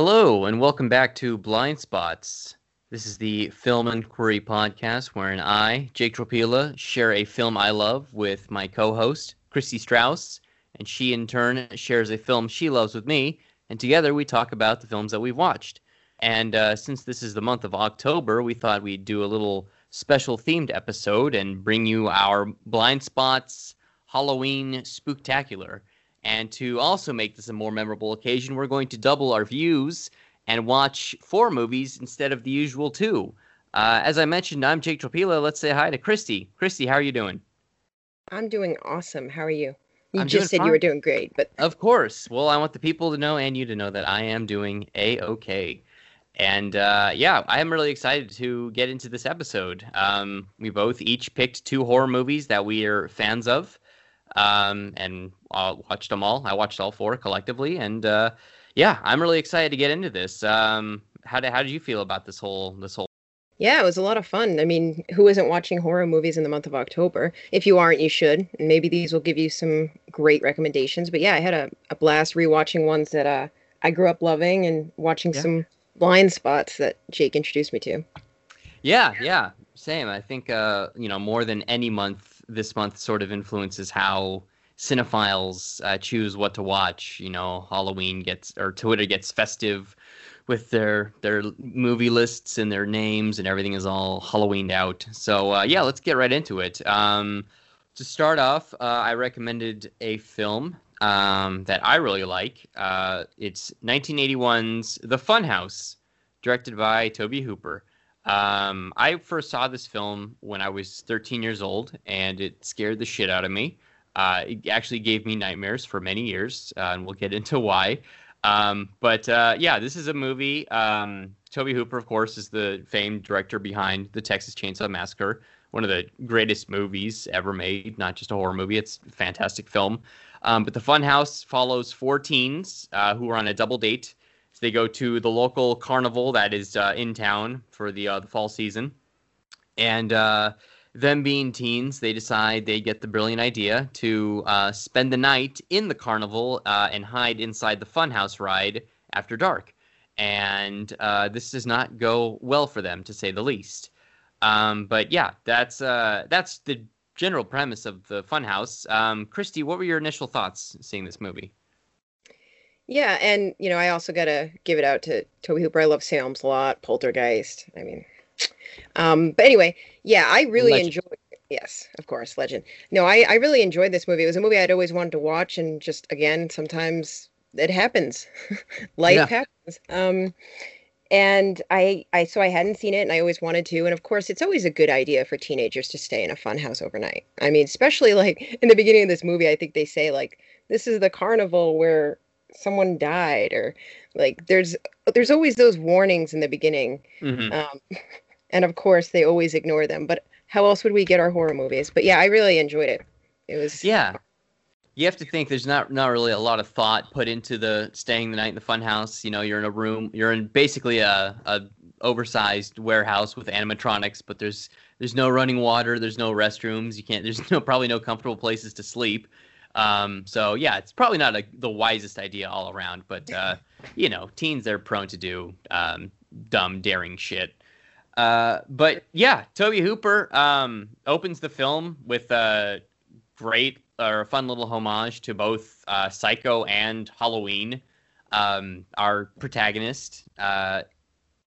Hello, and welcome back to Blind Spots. This is the Film Inquiry podcast wherein I, Jake Tropila, share a film I love with my co host, Christy Strauss, and she in turn shares a film she loves with me, and together we talk about the films that we've watched. And uh, since this is the month of October, we thought we'd do a little special themed episode and bring you our Blind Spots Halloween Spooktacular. And to also make this a more memorable occasion, we're going to double our views and watch four movies instead of the usual two. Uh, as I mentioned, I'm Jake Tropila. Let's say hi to Christy. Christy, how are you doing? I'm doing awesome. How are you? You I'm just said you were doing great, but Of course. Well, I want the people to know and you to know that I am doing a okay. And uh, yeah, I am really excited to get into this episode. Um, we both each picked two horror movies that we are fans of, um, and uh, watched them all. I watched all four collectively, and uh, yeah, I'm really excited to get into this. Um, how did how did you feel about this whole this whole? yeah, it was a lot of fun. I mean, who isn't watching horror movies in the month of October? If you aren't, you should. And maybe these will give you some great recommendations. But yeah, I had a, a blast rewatching ones that uh, I grew up loving and watching Yeah. some blind spots that Jake introduced me to. Yeah, yeah, same. I think uh, you know more than any month, this month sort of influences how cinephiles uh, choose what to watch. You know, Halloween gets or Twitter gets festive with their their movie lists and their names and everything is all Halloweened out. So uh, yeah, let's get right into it. Um, to start off, uh, I recommended a film um, that I really like. Uh, it's 1981's The Funhouse, directed by Tobe Hooper. Um, I first saw this film when I was 13 years old, and it scared the shit out of me. Uh, it actually gave me nightmares for many years, uh, and we'll get into why. Um, but uh, yeah, this is a movie. Um, Tobe Hooper, of course, is the famed director behind the Texas Chainsaw Massacre, one of the greatest movies ever made. Not just a horror movie; it's a fantastic film. Um, but the Funhouse follows four teens uh, who are on a double date. So they go to the local carnival that is uh, in town for the uh, the fall season, and uh, them being teens, they decide they get the brilliant idea to uh, spend the night in the carnival uh, and hide inside the Funhouse ride after dark. And uh, this does not go well for them, to say the least. Um, but yeah, that's that's the general premise of the Funhouse. Um, Christy, what were your initial thoughts seeing this movie? Yeah, and you know, I also gotta give it out to Tobe Hooper. I love Salem's a Lot, Poltergeist. I mean, um, but anyway, yeah, I really Legend. enjoyed. Yes, of course, Legend. No, I I really enjoyed this movie. It was a movie I'd always wanted to watch, and just again, sometimes it happens. Life Yeah. happens. Um, and I I so I hadn't seen it, and I always wanted to. And of course, it's always a good idea for teenagers to stay in a fun house overnight. I mean, especially like in the beginning of this movie, I think they say like this is the carnival where someone died or like there's there's always those warnings in the beginning Mhm. um, and of course they always ignore them but how else would we get our horror movies but yeah i really enjoyed it it was Yeah. You have to think there's not not really a lot of thought put into the staying the night in the funhouse. You know, you're in a room, you're in basically a, a oversized warehouse with animatronics, but there's there's no running water, there's no restrooms, you can't there's no probably no comfortable places to sleep. Um, so yeah, it's probably not a, the wisest idea all around, but uh, you know, teens they're prone to do um, dumb, daring shit. Uh, but yeah, Tobe Hooper um, opens the film with a great or a fun little homage to both uh, Psycho and Halloween. Um, our protagonist, uh,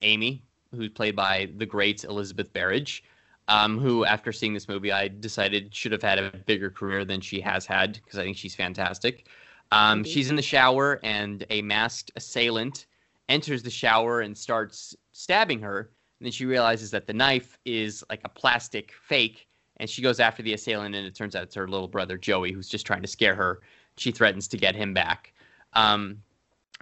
Amy, who's played by the great Elizabeth Berridge, um, who, after seeing this movie, I decided should have had a bigger career than she has had because I think she's fantastic. Um, she's in the shower, and a masked assailant enters the shower and starts stabbing her. And then she realizes that the knife is like a plastic fake, and she goes after the assailant, and it turns out it's her little brother Joey, who's just trying to scare her. She threatens to get him back. Um,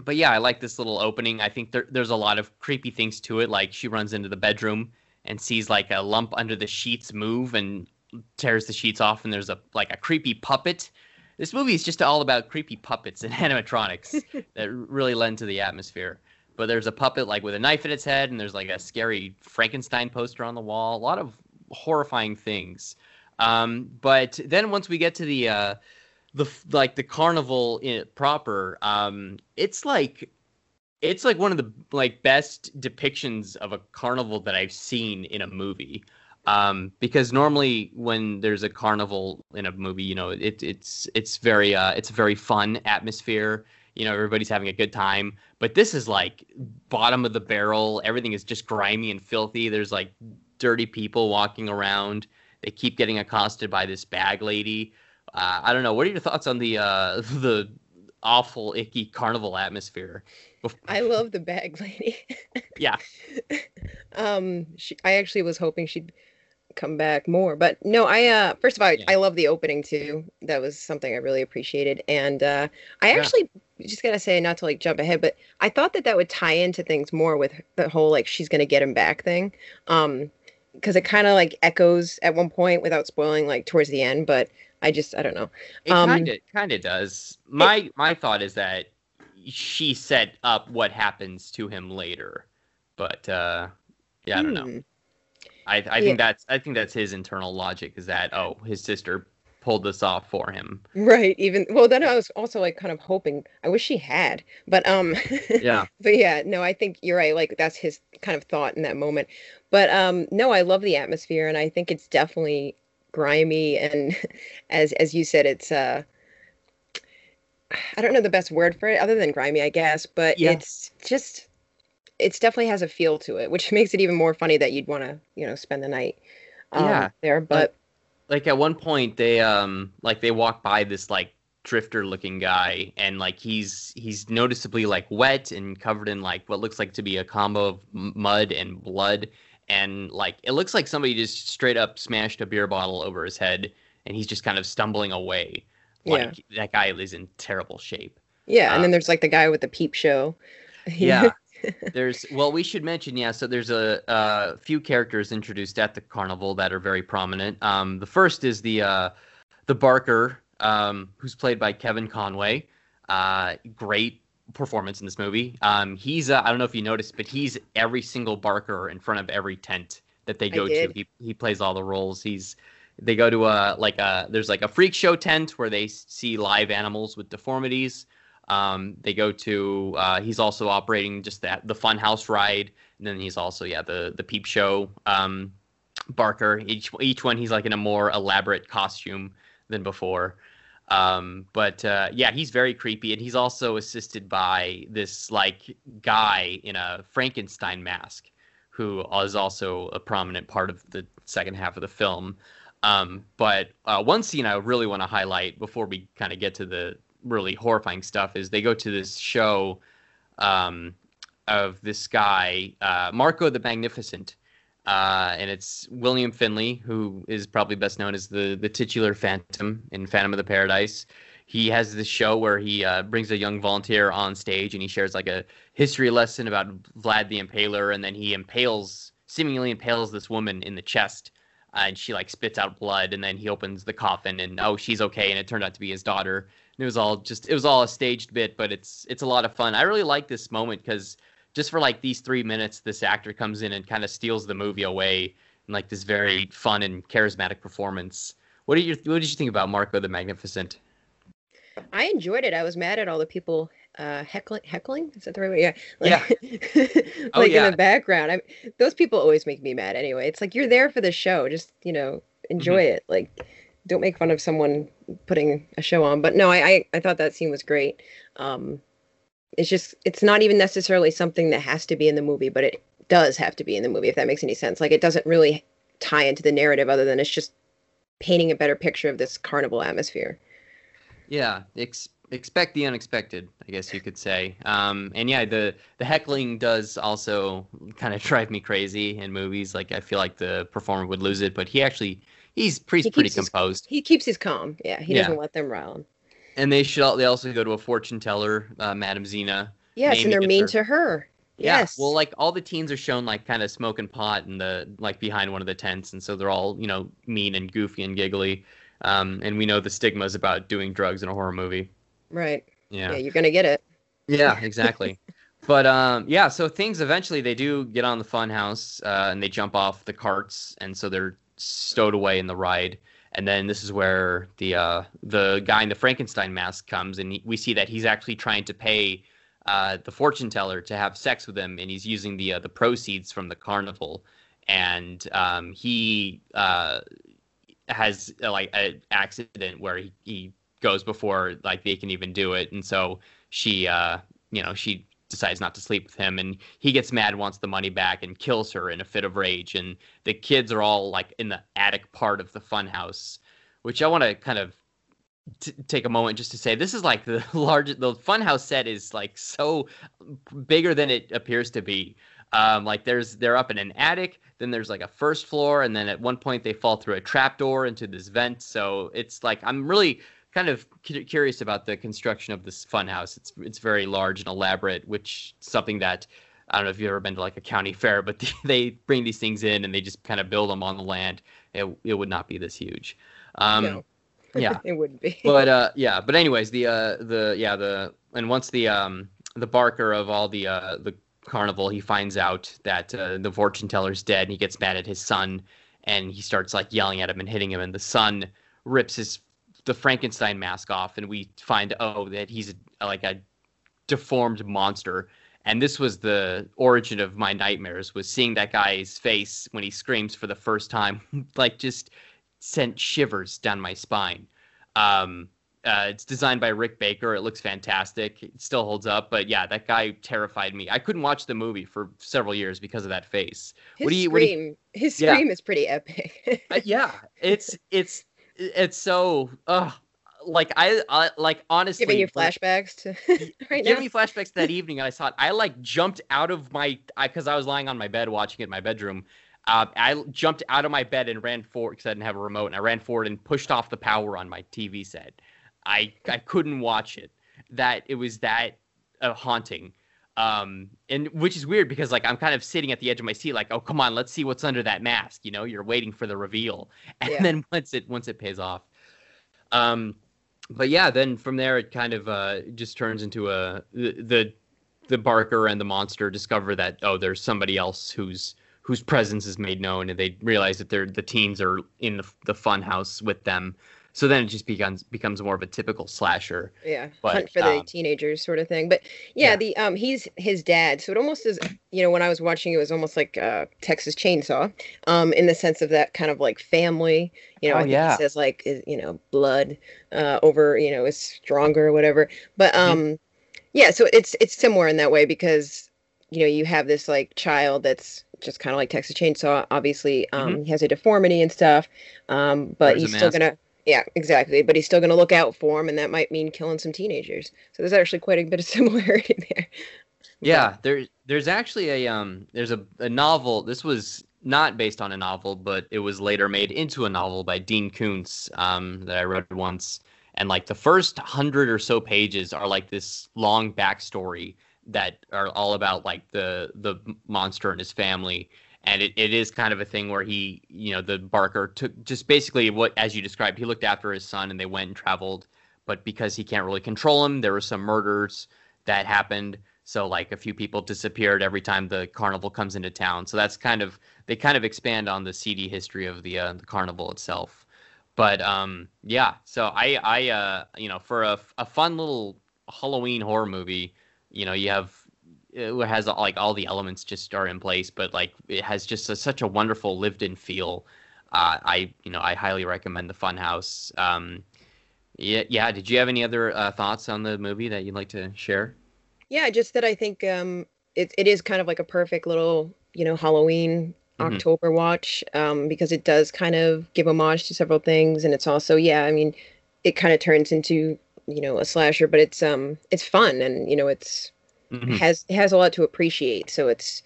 but yeah, I like this little opening. I think there, there's a lot of creepy things to it. Like she runs into the bedroom and sees like a lump under the sheets move and tears the sheets off, and there's a like a creepy puppet. This movie is just all about creepy puppets and animatronics that really lend to the atmosphere. But there's a puppet like with a knife in its head, and there's like a scary Frankenstein poster on the wall. A lot of horrifying things. Um, but then once we get to the uh, the like the carnival in proper, um, it's like it's like one of the like best depictions of a carnival that I've seen in a movie. Um, because normally when there's a carnival in a movie, you know, it, it's it's very uh, it's a very fun atmosphere. You know, everybody's having a good time. But this is like bottom of the barrel. Everything is just grimy and filthy. There's like dirty people walking around. They keep getting accosted by this bag lady. Uh, I don't know. What are your thoughts on the uh, the awful, icky carnival atmosphere? I love the bag lady. yeah. Um, she, I actually was hoping she'd come back more, but no. I uh, first of all, I, Yeah. I love the opening too. That was something I really appreciated, and uh, I Yeah. actually just gotta say, not to like jump ahead, but I thought that that would tie into things more with the whole like she's gonna get him back thing. Um, because it kind of like echoes at one point without spoiling like towards the end, but I just I don't know. It Um, kind of kind of does. My my thought is that she set up what happens to him later, but uh, yeah, I don't know. Hmm. I I Yeah. think that's I think that's his internal logic is that oh his sister pulled this off for him. Right. Even well, then I was also like kind of hoping. I wish she had, but um. Yeah. But yeah, no, I think you're right. Like that's his kind of thought in that moment. But um, no, I love the atmosphere, and I think it's definitely grimy and, as as you said, it's uh. I don't know the best word for it other than grimy, I guess, but Yeah. it's just it's definitely has a feel to it, which makes it even more funny that you'd want to, you know, spend the night um, Yeah. there. But like at one point they um like they walk by this like drifter looking guy and like he's he's noticeably like wet and covered in like what looks like to be a combo of mud and blood and like it looks like somebody just straight up smashed a beer bottle over his head and he's just kind of stumbling away like that guy is in terrible shape. Yeah, and uh, then there's like the guy with the peep show. yeah. There's well we should mention yeah so there's a, a few characters introduced at the carnival that are very prominent. Um the first is the uh the barker um who's played by kevin conway. Uh great performance in this movie. Um he's uh, i don't know if you noticed but he's every single barker in front of every tent that they go to. he, he plays all the roles. He's they go to a like a there's like a freak show tent where they see live animals with deformities um, they go to. Uh, he's also operating just that the Funhouse ride, and then he's also yeah the the Peep Show. Um, Barker. Each each one he's like in a more elaborate costume than before. Um, but uh, yeah, he's very creepy, and he's also assisted by this like guy in a Frankenstein mask, who is also a prominent part of the second half of the film. Um, but uh, one scene I really want to highlight before we kind of get to the really horrifying stuff is they go to this show um, of this guy, uh, Marco the Magnificent. Uh, and it's William Finley, who is probably best known as the, the titular Phantom in Phantom of the Paradise. He has this show where he uh, brings a young volunteer on stage and he shares like a history lesson about Vlad the Impaler, and then he impales, seemingly impales this woman in the chest Uh, and she like spits out blood and then he opens the coffin and oh she's okay and it turned out to be his daughter. And it was all just it was all a staged bit but it's it's a lot of fun. I really like this moment because just for like these three minutes this actor comes in and kind of steals the movie away in like this very fun and charismatic performance. What did you what did you think about marco the magnificent? I enjoyed it. I was mad at all the people uh, heckling. Heckling is that the right way? Yeah. Like, Oh, like yeah. in the background. I, those people always make me mad. Anyway, it's like you're there for the show. Just you know, enjoy Mm-hmm. it. Like, don't make fun of someone putting a show on. But no, I I, I thought that scene was great. Um, it's just it's not even necessarily something that has to be in the movie, but it does have to be in the movie if that makes any sense. Like, it doesn't really tie into the narrative other than it's just painting a better picture of this carnival atmosphere. Yeah, ex- expect the unexpected, I guess you could say. Um, and yeah, the the heckling does also kind of drive me crazy in movies. Like I feel like the performer would lose it, but he actually he's pretty He pretty keeps his- composed. He keeps his calm. Yeah, he Yeah. doesn't let them rile him. And they should al- they also go to a fortune teller, uh, Madame Zena. Yes, and they're mean her- to her. Yeah, Yes. well, like all the teens are shown like kind of smoking pot in the like behind one of the tents, and so they're all you know mean and goofy and giggly. Um, and we know the stigmas about doing drugs in a horror movie. Right. Yeah. Yeah. you're gonna get it. Yeah, exactly. but um, yeah, so things eventually they do get on the funhouse uh, and they jump off the carts, and so they're stowed away in the ride. And then this is where the uh, the guy in the Frankenstein mask comes, and he- we see that he's actually trying to pay uh, the fortune teller to have sex with him, and he's using the uh, the proceeds from the carnival, and um, he uh, has uh, like an accident where he, he goes before like they can even do it, and so she uh, you know she decides not to sleep with him. And he gets mad wants the money back and kills her in a fit of rage. And the kids are all like in the attic part of the funhouse which i want to kind of t- take a moment just to say this is like the largest the funhouse set is like so bigger than it appears to be. Um, like there's they're up in an attic then there's like a first floor and then at one point they fall through a trapdoor into this vent. So it's like i'm really kind of curious about the construction of this funhouse. It's it's very large and elaborate, which something that I don't know if you've ever been to like a county fair, but they bring these things in and they just kind of build them on the land. It it would not be this huge. Um, no. yeah, it wouldn't be. but uh, yeah, but anyways, the uh, the yeah the and once the um the barker of all the uh the carnival, he finds out that uh, the fortune teller's dead. And he gets mad at his son, and he starts like yelling at him and hitting him, and the son rips his the Frankenstein mask off, and we find oh that he's a, like a deformed monster. And this was the origin of my nightmares was seeing that guy's face when he screams for the first time, like just sent shivers down my spine. Um, uh, it's designed by Rick Baker. It looks fantastic. It still holds up, but yeah, that guy terrified me. I couldn't watch the movie for several years because of that face. His what do you? Scream, you, his scream yeah. is pretty epic. uh, yeah, it's it's it's so uh like I, I like honestly giving you flashbacks to right giving me flashbacks to that evening. I saw it. I like jumped out of my I because I, I, was lying on my bed watching it in my bedroom. Uh, I jumped out of my bed and ran forward because I didn't have a remote, and I ran forward and pushed off the power on my TV set. I I couldn't watch it. That it was that uh, haunting um and which is weird because like i'm kind of sitting at the edge of my seat like oh come on let's see what's under that mask you know you're waiting for the reveal. And yeah. then once it once it pays off. Um but yeah then from there it kind of uh just turns into a the the barker and the monster discover that oh there's somebody else whose whose presence is made known and they realize that they're the teens are in the, the fun house with them so then it just becomes becomes more of a typical slasher. Yeah, but, hunt for the um, teenagers sort of thing. But yeah, yeah, the um he's his dad, so it almost is. You know, when I was watching, it was almost like uh, Texas Chainsaw, um, in the sense of that kind of like family. You know, oh, I think yeah. he says like you know blood uh, over you know is stronger or whatever. But mm-hmm. um, mm-hmm. yeah, so it's it's similar in that way because you know you have this like child that's just kind of like Texas Chainsaw. Obviously, um, mm-hmm. he has a deformity and stuff, um, but he's still gonna yeah, exactly. But he's still going to look out for him, and that might mean killing some teenagers. So there's actually quite a bit of similarity there. Yeah, there's there's actually a um there's a, a novel. This was not based on a novel, but it was later made into a novel by Dean Koontz um, that I read once. And like the first hundred or so pages are like this long backstory that are all about like the the monster and his family and it, it is kind of a thing where he you know the barker took just basically what as you described he looked after his son and they went and traveled. But because he can't really control him there were some murders that happened. So like a few people disappeared every time the carnival comes into town. So that's kind of they kind of expand on the seedy history of the uh, the carnival itself. But um yeah. So i i uh you know for a, a fun little halloween horror movie you know you have it has like all the elements just are in place, but like it has just a, such a wonderful lived-in feel. Uh, I you know I highly recommend the Funhouse. Um, yeah, yeah. Did you have any other uh, thoughts on the movie that you'd like to share? Yeah, just that I think um, it it is kind of like a perfect little you know Halloween mm-hmm. October watch um, because it does kind of give homage to several things, and it's also yeah, I mean, it kind of turns into you know a slasher, but it's um it's fun and you know it's mm-hmm. has has a lot to appreciate. So it's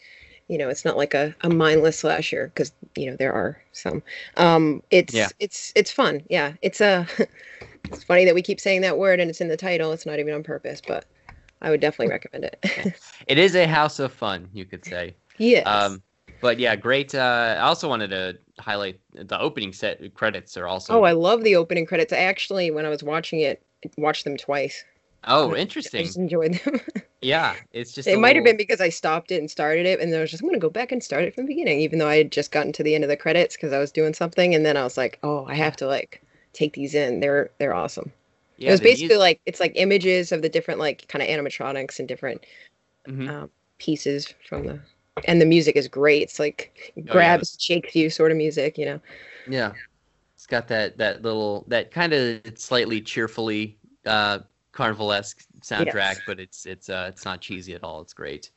you know it's not like a, a mindless slasher because you know there are some. Um, it's yeah. it's it's fun. Yeah, it's a. it's funny that we keep saying that word and it's in the title. It's not even on purpose, but I would definitely recommend it. it is a house of fun, you could say. Yes. Um, but yeah, great. Uh, I also wanted to highlight the opening set credits are also. Oh, I love the opening credits. I actually, when I was watching it, watched them twice. Oh, interesting. I just enjoyed them. yeah, it's just. It might little... have been because I stopped it and started it, and then I was just, I'm going to go back and start it from the beginning, even though I had just gotten to the end of the credits because I was doing something, and then I was like, oh, I have to like take these in. They're they're awesome. Yeah, it was basically music. like it's like images of the different like kind of animatronics and different mm-hmm. um, pieces from the and the music is great. It's like grabs, oh, yeah. shakes you sort of music, you know. Yeah, it's got that that little that kind of slightly cheerfully uh, carnivalesque soundtrack, yes. but it's it's uh it's not cheesy at all. It's great,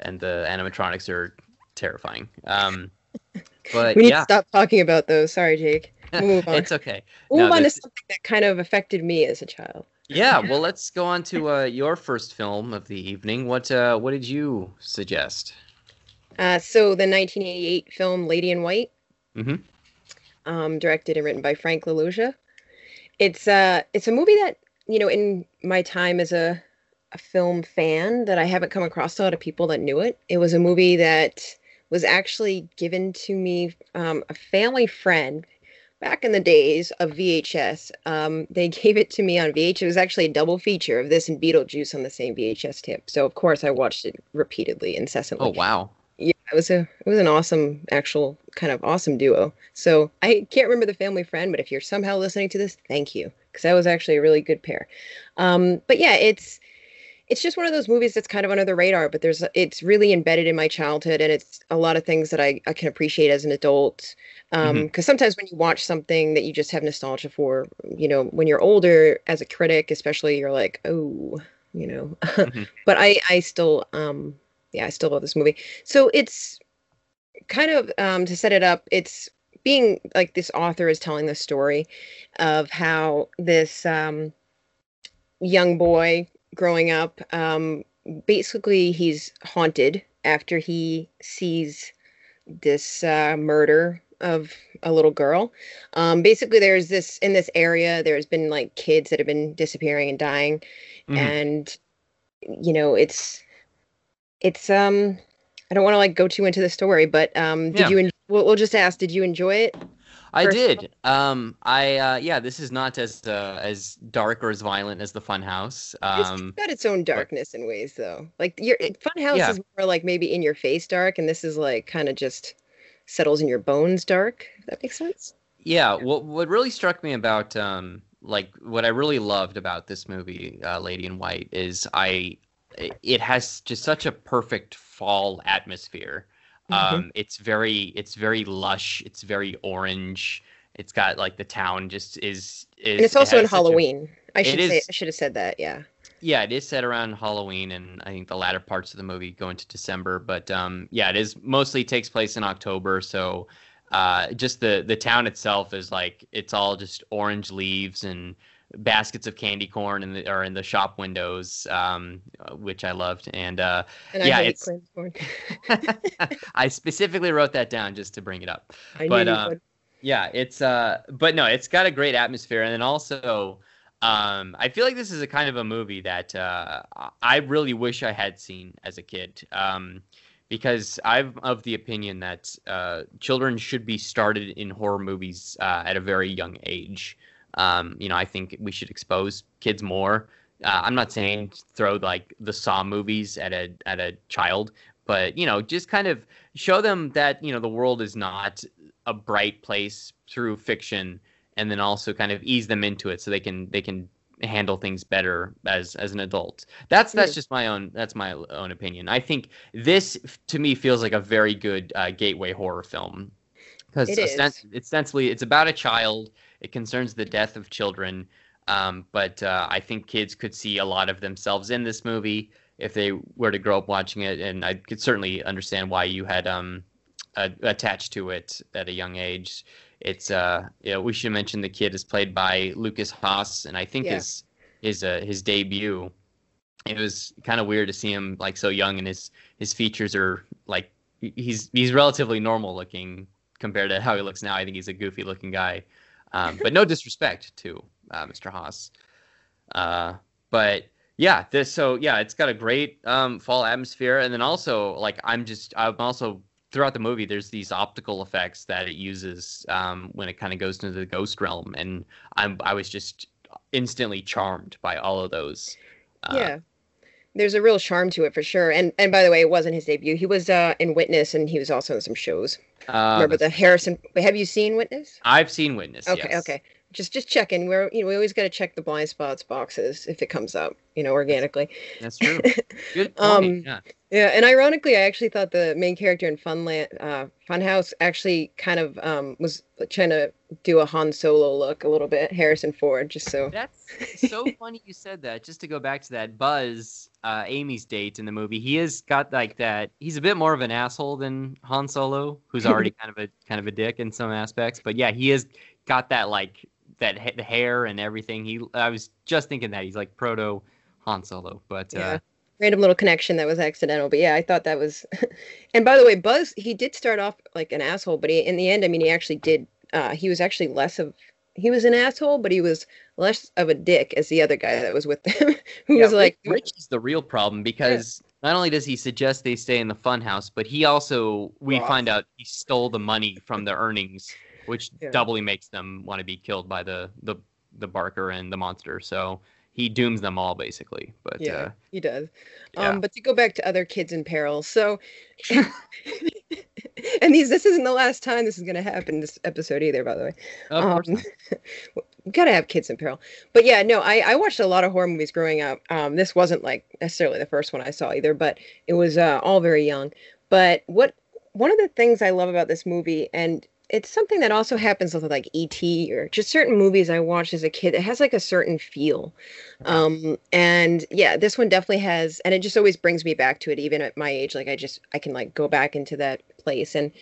and the animatronics are terrifying. Um, but we need yeah. to stop talking about those. Sorry, Jake. We'll move on. it's okay. We'll no, move on to something that kind of affected me as a child. yeah, well, let's go on to uh, your first film of the evening. What uh, what did you suggest? Uh, so the 1988 film Lady in White, mm-hmm. um, directed and written by Frank LaLoggia. It's uh, it's a movie that you know in my time as a a film fan that I haven't come across a lot of people that knew it. It was a movie that was actually given to me um, a family friend back in the days of VHS. Um, they gave it to me on VHS. It was actually a double feature of this and Beetlejuice on the same VHS tip. So of course I watched it repeatedly, incessantly. Oh wow! It was a it was an awesome, actual kind of awesome duo. So I can't remember the family friend, but if you're somehow listening to this, thank you because that was actually a really good pair. Um, but yeah, it's it's just one of those movies that's kind of under the radar, but there's it's really embedded in my childhood, and it's a lot of things that I, I can appreciate as an adult. Because um, mm-hmm. sometimes when you watch something that you just have nostalgia for, you know, when you're older as a critic, especially, you're like, oh, you know. mm-hmm. But I I still um yeah I still love this movie. So it's kind of um to set it up. It's being like this author is telling the story of how this um young boy growing up. Um, basically, he's haunted after he sees this uh, murder of a little girl. Um, basically, there's this in this area. There's been like kids that have been disappearing and dying, mm-hmm. and you know, it's it's um. I don't want to like go too into the story, but um, did yeah. you? En- we'll, we'll just ask. Did you enjoy it? I did. Um, I uh, yeah, this is not as uh, as dark or as violent as the Funhouse. Um, it's got its own darkness but, in ways, though. Like your Funhouse yeah. is more like maybe in your face dark, and this is like kind of just settles in your bones dark. That makes sense. Yeah. What what really struck me about um, like what I really loved about this movie, uh, Lady in White, is I it has just such a perfect fall atmosphere. Mm-hmm. Um, it's very it's very lush. It's very orange. It's got like the town just is is. And it's also it in Halloween. A, I should say I should have said that. Yeah. Yeah, it is set around Halloween, and I think the latter parts of the movie go into December. But um, yeah, it is mostly takes place in October. So uh, just the the town itself is like it's all just orange leaves and baskets of candy corn in the or in the shop windows, um, which I loved. And, uh, and yeah, it's. I specifically wrote that down just to bring it up. I but uh, yeah, it's uh, but no, it's got a great atmosphere, and then also. Um, I feel like this is a kind of a movie that uh, I really wish I had seen as a kid. Um, because I'm of the opinion that uh, children should be started in horror movies uh, at a very young age. Um, you know, I think we should expose kids more. Uh, I'm not saying throw like the Saw movies at a at a child, but you know, just kind of show them that you know the world is not a bright place through fiction, and then also kind of ease them into it so they can they can handle things better as as an adult. That's that's just my own that's my own opinion. I think this to me feels like a very good uh, gateway horror film because it ostensibly it's about a child it concerns the death of children. Um, but uh, I think kids could see a lot of themselves in this movie if they were to grow up watching it, and I could certainly understand why you had um, attached to it at a young age. It's uh, you know, we should mention the kid is played by Lukas Haas, and I think yeah. his his uh, his debut. It was kind of weird to see him like so young, and his his features are like he's he's relatively normal looking compared to how he looks now. I think he's a goofy looking guy. Um, but no disrespect to uh, Mr. Haas. Uh, but yeah, this so yeah, it's got a great um, fall atmosphere, and then also like I'm just I'm also throughout the movie there's these optical effects that it uses um, when it kind of goes into the ghost realm, and I'm I was just instantly charmed by all of those. Uh, yeah, there's a real charm to it for sure. And and by the way, it wasn't his debut. He was uh, in Witness, and he was also in some shows. Uh, Remember the Harrison? Have you seen Witness? I've seen Witness. Okay, yes. okay. Just just checking. We're you know we always got to check the blind spots boxes if it comes up, you know, organically. That's true. Good point. Um, yeah. Yeah, and ironically, I actually thought the main character in Funland, uh, Funhouse actually kind of um, was trying to do a Han Solo look a little bit, Harrison Ford, just so. That's so funny you said that. Just to go back to that, Buzz, uh, Amy's date in the movie, he has got like that. He's a bit more of an asshole than Han Solo, who's already kind of a kind of a dick in some aspects. But yeah, he has got that like that ha- the hair and everything. He, I was just thinking that he's like proto Han Solo, but Yeah. uh, Random little connection that was accidental, but yeah, I thought that was. and by the way, Buzz, he did start off like an asshole, but he, in the end, I mean, he actually did. Uh, he was actually less of. He was an asshole, but he was less of a dick as the other guy that was with them, who yeah, was like, Rich, is the real problem because not only does he suggest they stay in the funhouse, but he also we Roth. find out he stole the money from the earnings, which Yeah. doubly makes them want to be killed by the the the Barker and the monster. So he dooms them all basically. But yeah, uh, he does. yeah. Um, but to go back to other kids in peril, so and these this isn't the last time this is going to happen this episode either, by the way. of um, gotta have kids in peril. But yeah, no, I, I watched a lot of horror movies growing up. Um, this wasn't like necessarily the first one I saw either, but it was uh, all very young. But what one of the things I love about this movie, and it's something that also happens with like E.T. or just certain movies I watched as a kid. It has like a certain feel, um, and yeah, this one definitely has, and it just always brings me back to it, even at my age. Like I just I can like go back into that place, and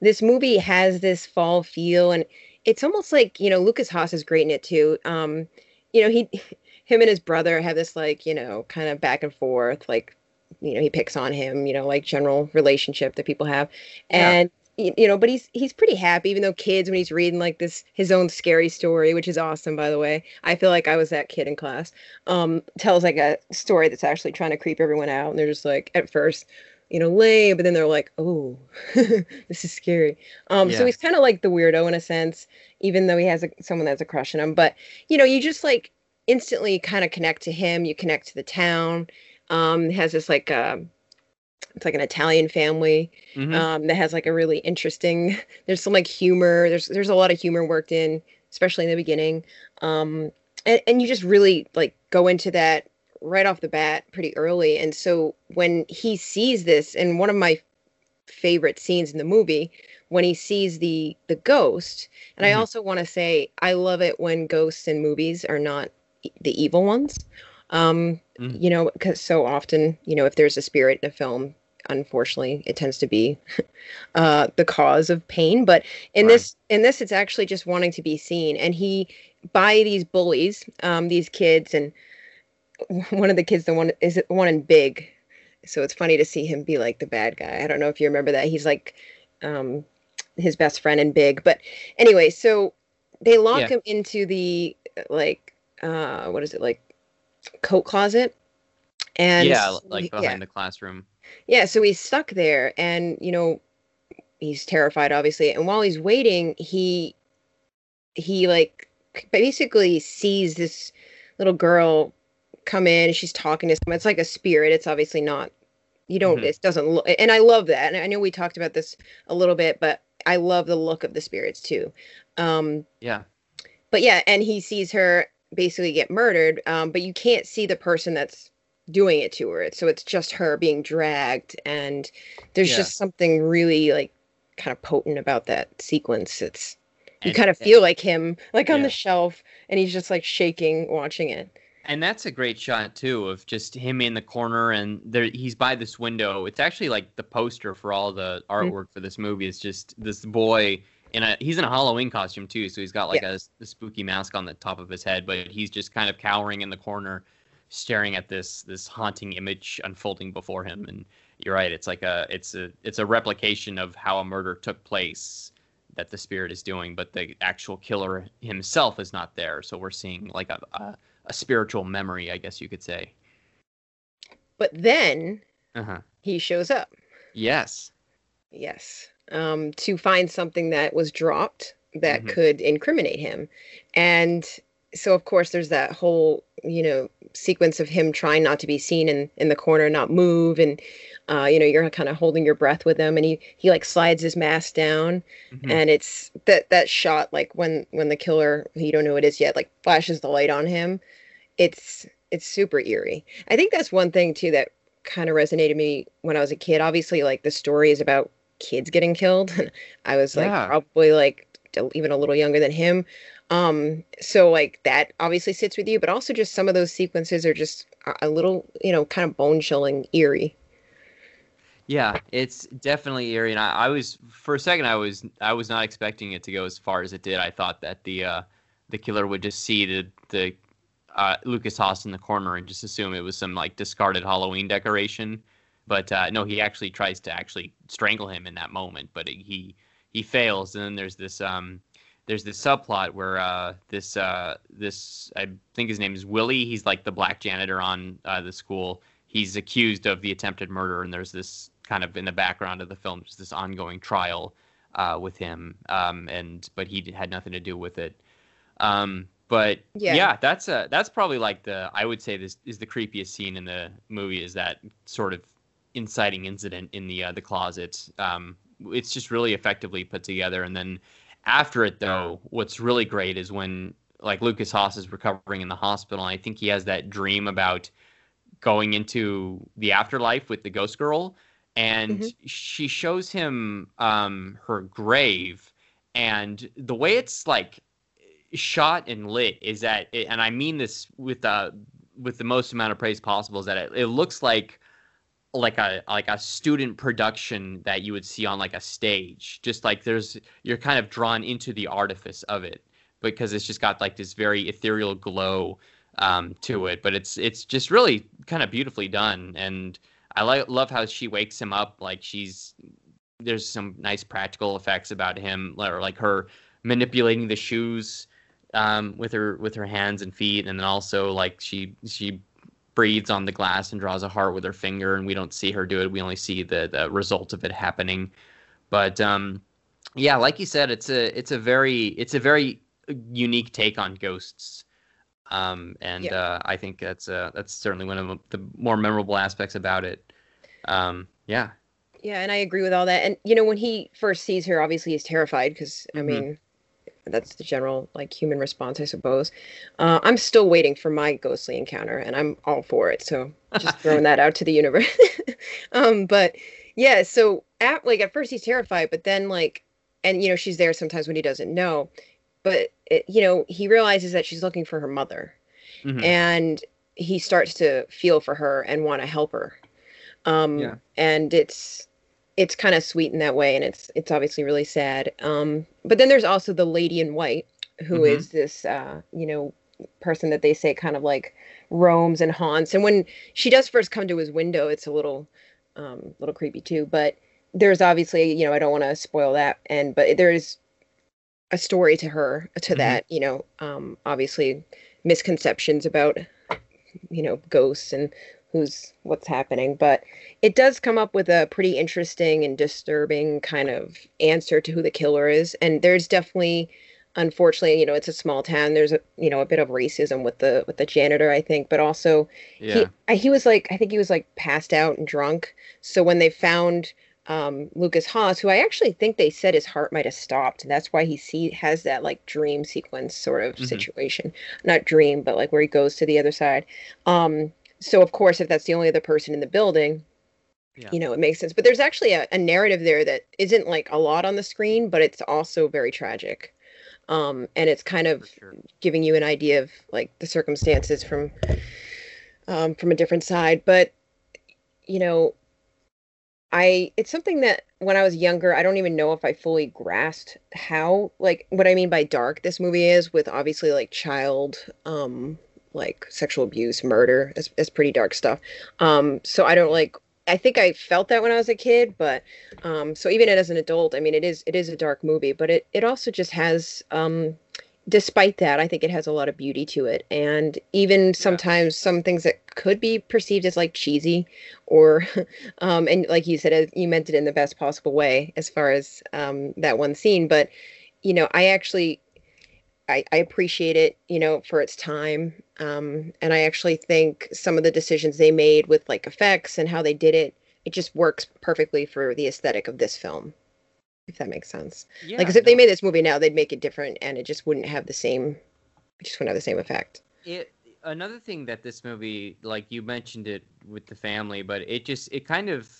this movie has this fall feel, and it's almost like you know Lukas Haas is great in it too. Um, you know he, him and his brother have this like you know kind of back and forth, like you know he picks on him, you know like general relationship that people have, and y- you know but he's he's pretty happy even though kids when he's reading like this his own scary story which is awesome by the way. I feel like i was that kid in class um tells like a story that's actually trying to creep everyone out and they're just like at first you know lame but then they're like oh this is scary. Um so he's kind of like the weirdo in a sense even though he has a, someone that's a crush on him but you know you just like instantly kind of connect to him you connect to the town um has this like uh it's like an italian family Mhm. um, that has like a really interesting. There's some like humor. There's there's a lot of humor worked in, especially in the beginning. Um, and and you just really like go into that right off the bat pretty early. And so when he sees this, and one of my favorite scenes in the movie when he sees the the ghost and i Mhm. also want to say i love it when ghosts in movies are not e- the evil ones um Mhm. you know because so often you know if there's a spirit in a film unfortunately it tends to be uh the cause of pain but in Right. this in this it's actually just wanting to be seen and he by these bullies um these kids and one of the kids the one is one in big so it's funny to see him be like the bad guy i don't know if you remember that he's like um his best friend in big but anyway so they lock Yeah. him into the like uh what is it like coat closet and yeah, like yeah. behind the classroom. Yeah, so he's stuck there and you know he's terrified obviously and while he's waiting he he like basically sees this little girl come in and she's talking to someone it's like a spirit it's obviously not you don't Mhm. it doesn't look and I love that and I know we talked about this a little bit but I love the look of the spirits too um Yeah. but yeah and he sees her basically get murdered um but you can't see the person that's doing it to her so it's just her being dragged and there's Yeah. just something really like kind of potent about that sequence it's you And- kind of feel like him like on Yeah. the shelf and he's just like shaking watching it And that's a great shot too of just him in the corner and there he's by this window. It's actually like the poster for all the artwork for this movie is just this boy in a he's in a Halloween costume too, so he's got like a, a spooky mask on the top of his head, but he's just kind of cowering in the corner staring at this this haunting image unfolding before him and you're right, it's like a it's a it's a replication of how a murder took place that the spirit is doing, but the actual killer himself is not there. So we're seeing like a, a a spiritual memory, I guess you could say. but then Uh huh. he shows up Yes. yes um to find something that was dropped that Mhm. could incriminate him and so of course there's that whole you know sequence of him trying not to be seen in in the corner, not move, and uh, you know you're kind of holding your breath with him, and he he like slides his mask down, mm-hmm. and it's that that shot like when when the killer you don't know it is yet like flashes the light on him, it's it's super eerie. I think that's one thing too that kind of resonated me when I was a kid. Obviously, like the story is about kids getting killed. I was like yeah. probably like even a little younger than him. Um, so like that obviously sits with you, but also just some of those sequences are just a little, you know, kind of bone chilling, eerie. Yeah, it's definitely eerie, and I, I, was for a second I was I was not expecting it to go as far as it did. I thought that the uh, the killer would just see the the uh, Lukas Haas in the corner and just assume it was some like discarded Halloween decoration. But uh, no, he actually tries to actually strangle him in that moment, but he he fails. And then there's this um, there's this subplot where uh, this uh, this I think his name is Willie. He's like the black janitor on uh, the school. He's accused of the attempted murder, and there's this kind of in the background of the film, there's this ongoing trial uh, with him. Um, and but he had nothing to do with it. Um, but yeah. yeah, that's a that's probably like the I would say this is the creepiest scene in the movie is that sort of inciting incident in the uh, the closet. Um, it's just really effectively put together. And then after it, though, what's really great is when like Lukas Haas is recovering in the hospital. And I think he has that dream about going into the afterlife with the ghost girl, and mm-hmm. she shows him um, her grave, and the way it's like shot and lit is that, it, and I mean this with the with the most amount of praise possible, is that it, it looks like like a like a student production that you would see on like a stage. Just like there's you're kind of drawn into the artifice of it because it's just got like this very ethereal glow um, to it. But it's it's just really kind of beautifully done, and I like love how she wakes him up. Like she's there's some nice practical effects about him, or like her manipulating the shoes um, with her with her hands and feet, and then also like she she breathes on the glass and draws a heart with her finger, and we don't see her do it. We only see the the result of it happening. But um, yeah, like you said, it's a it's a very it's a very unique take on ghosts. Um, and yeah. uh, I think that's uh, that's certainly one of the more memorable aspects about it. Um, yeah. Yeah, and I agree with all that. And you know, when he first sees her, obviously he's terrified because I mm-hmm. mean, that's the general like human response, I suppose. Uh, I'm still waiting for my ghostly encounter, and I'm all for it. So just throwing that out to the universe. um, but yeah, so at like at first he's terrified, but then like, and you know she's there sometimes when he doesn't know, but it, you know he realizes that she's looking for her mother, mm-hmm. and he starts to feel for her and want to help her. Um, yeah. and it's it's kind of sweet in that way, and it's it's obviously really sad. Um, but then there's also the lady in white, who mm-hmm. is this uh, you know person that they say kind of like roams and haunts. And when she does first come to his window, it's a little um, little creepy too. But there's obviously you know I don't want to spoil that, and but there's a story to her to mm-hmm. that you know um, obviously misconceptions about you know ghosts and who's what's happening but it does come up with a pretty interesting and disturbing kind of answer to who the killer is and there's definitely unfortunately you know it's a small town there's a you know a bit of racism with the with the janitor i think but also yeah. he he was like i think he was like passed out and drunk so when they found um, Lukas Haas, who I actually think they said his heart might have stopped. And that's why he see has that like dream sequence sort of mm-hmm. situation. Not dream, but like where he goes to the other side. Um, so of course if that's the only other person in the building yeah. you know it makes sense but there's actually a, a, narrative there that isn't like a lot on the screen but it's also very tragic um and it's kind of sure. giving you an idea of like the circumstances from um from a different side but you know i it's something that when i was younger i don't even know if i fully grasped how like what i mean by dark this movie is with obviously like child um like sexual abuse, murder. It's, it's pretty dark stuff. Um, so I don't like. I think I felt that when I was a kid, but um, so even as an adult, I mean, it is it is a dark movie, but it it also just has. Um, despite that, I think it has a lot of beauty to it, and even sometimes yeah. some things that could be perceived as like cheesy, or um, and like you said, you meant it in the best possible way as far as um, that one scene, but you know, I actually I, I appreciate it, you know, for its time. Um, and I actually think some of the decisions they made with like effects and how they did it, it just works perfectly for the aesthetic of this film. If that makes sense. Yeah, like, 'cause if they made this movie now, they'd make it different, and it just wouldn't have the same. It just wouldn't have the same effect. it another thing that this movie like you mentioned it with the family but it just it kind of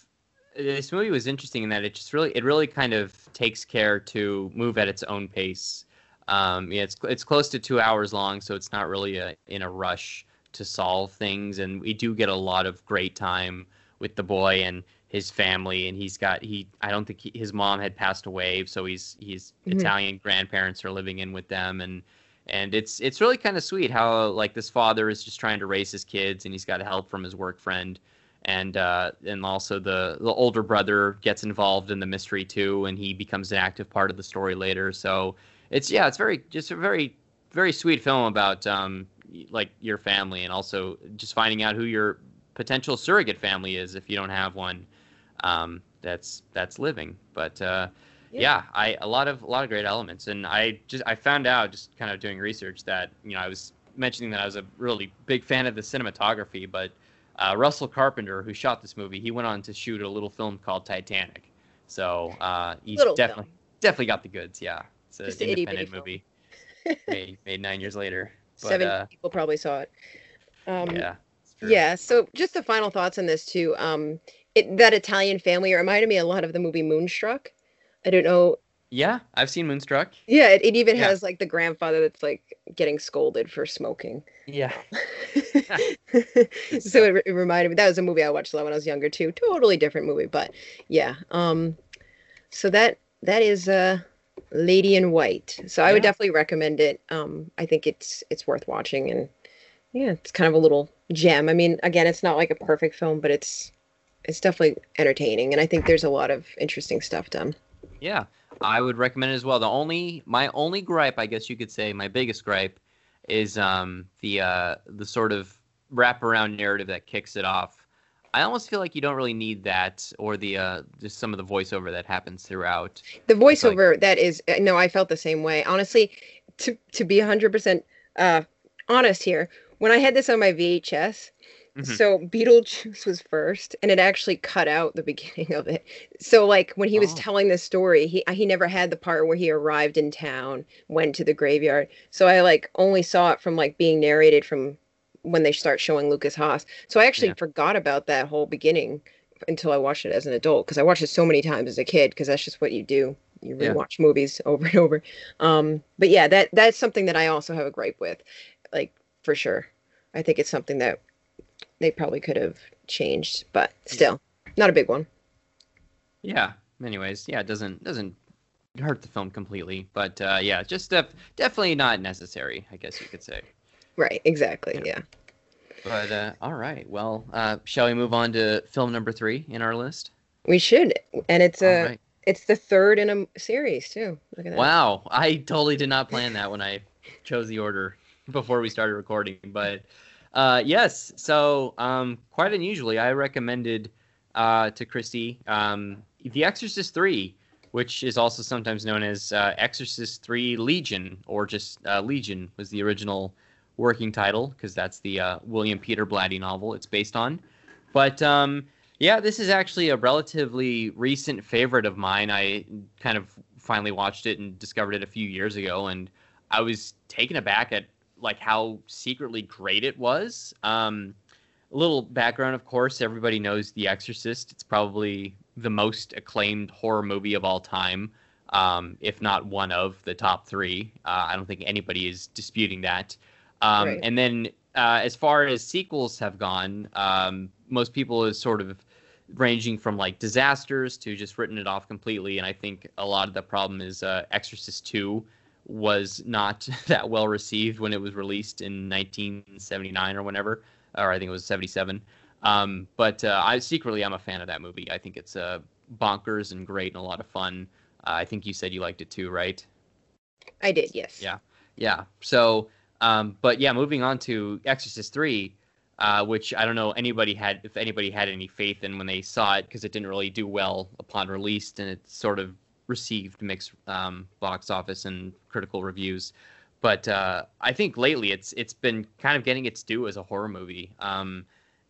this movie was interesting in that it just really it really kind of takes care to move at its own pace um yeah it's it's close to two hours long so it's not really a, in a rush to solve things and we do get a lot of great time with the boy and his family and he's got he i don't think he, his mom had passed away so he's he's Mhm. italian grandparents are living in with them and and it's it's really kind of sweet how like this father is just trying to raise his kids and he's got help from his work friend and uh, and also the the older brother gets involved in the mystery too and he becomes an active part of the story later so it's yeah it's very just a very very sweet film about um like your family and also just finding out who your potential surrogate family is if you don't have one um that's that's living but uh Yeah. yeah. I a lot of a lot of great elements, and I just I found out just kind of doing research that you know I was mentioning that I was a really big fan of the cinematography, but uh, Russell Carpenter, who shot this movie, he went on to shoot a little film called Titanic, so uh, he's Little definitely film. definitely got the goods. Yeah, it's an Just an itty bitty independent movie made made nine years later. But, Seven uh, people probably saw it. Um, yeah. Yeah. So just the final thoughts on this too. Um, it, that Italian family reminded me a lot of the movie Moonstruck. I don't know. yeah. I've seen Moonstruck. Yeah, it, it even Yeah. has like the grandfather that's like getting scolded for smoking. Yeah, so it, it reminded me that was a movie I watched a lot when I was younger too. Totally different movie, but yeah. Um, so that that is uh, Lady in White. So I would definitely recommend it. Um, I think it's it's worth watching, and yeah, it's kind of a little gem. I mean, again, it's not like a perfect film, but it's it's definitely entertaining, and I think there's a lot of interesting stuff done. Yeah, I would recommend it as well. The only my only gripe, I guess you could say, my biggest gripe, is um the uh the sort of wraparound narrative that kicks it off. I almost feel like you don't really need that, or the uh just some of the voiceover that happens throughout. The like- voiceover that is uh, no, I felt the same way. Honestly, to to be 100% uh honest here, when I had this on my VHS, Mhm. so Beetlejuice was first and it actually cut out the beginning of it. So like when he was Oh. telling this story, he he never had the part where he arrived in town, went to the graveyard. So I like only saw it from like being narrated from when they start showing Lukas Haas. So I actually Yeah. forgot about that whole beginning until I watched it as an adult because I watched it so many times as a kid because that's just what you do. You Yeah. movies over and over. Um, but yeah, that that's something that I also have a gripe with, like for sure. I think it's something that they probably could have changed, but still, not a big one. Yeah. Anyways, yeah, it doesn't doesn't hurt the film completely, but uh, yeah, just def- definitely not necessary, I guess you could say. Right? Exactly. Yeah. Yeah. But uh, all right, well, uh, shall we move on to film number three in our list? We should, and it's a right. it's the third in a series too. Look at that. Wow, I totally did not plan that when I chose the order before we started recording. But uh, yes, so um, quite unusually, I recommended uh, to Christy um, The Exorcist 3, which is also sometimes known as uh, Exorcist 3 Legion, or just uh, Legion was the original working title, because that's the uh, William Peter Blatty novel it's based on. But um, yeah, this is actually a relatively recent favorite of mine. I kind of finally watched it and discovered it a few years ago, and I was taken aback at like how secretly great it was. Um, a little background, of course, everybody knows The Exorcist. It's probably the most acclaimed horror movie of all time, um, if not one of the top three. Uh, I don't think anybody is disputing that. Um, Right. And then, uh, as far as sequels have gone, um, most people is sort of ranging from like disasters to just written it off completely. And I think a lot of the problem is uh, Exorcist 2 was not that well received when it was released in 1979 or whenever, or I think it was 77. Um, but uh, I secretly I'm a fan of that movie. I think it's uh, bonkers and great and a lot of fun. Uh, I think you said you liked it too, right? I did. Yes. Yeah. Yeah. So, um, but yeah, moving on to Exorcist three, uh, which I don't know anybody had if anybody had any faith in when they saw it because it didn't really do well upon release and it sort of received mixed um, box office and critical reviews. but uh, I think lately it's it's been kind of getting its due as a horror movie. Um,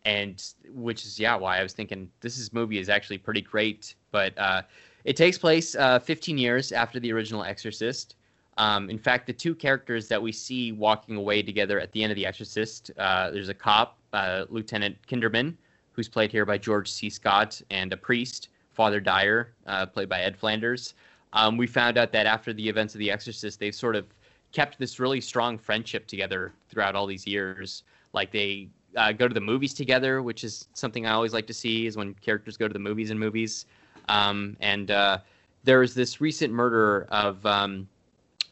and which is yeah why I was thinking this is movie is actually pretty great. But uh, it takes place uh, 15 years after the original Exorcist. Um, in fact, the two characters that we see walking away together at the end of The Exorcist, uh, there's a cop, uh, Lieutenant Kinderman, who's played here by George C. Scott, and a priest, Father Dyer, uh, played by Ed Flanders. Um, we found out that after the events of The Exorcist, they've sort of kept this really strong friendship together throughout all these years. Like they uh, go to the movies together, which is something I always like to see, is when characters go to the movies and movies. Um, and uh, there was this recent murder of um,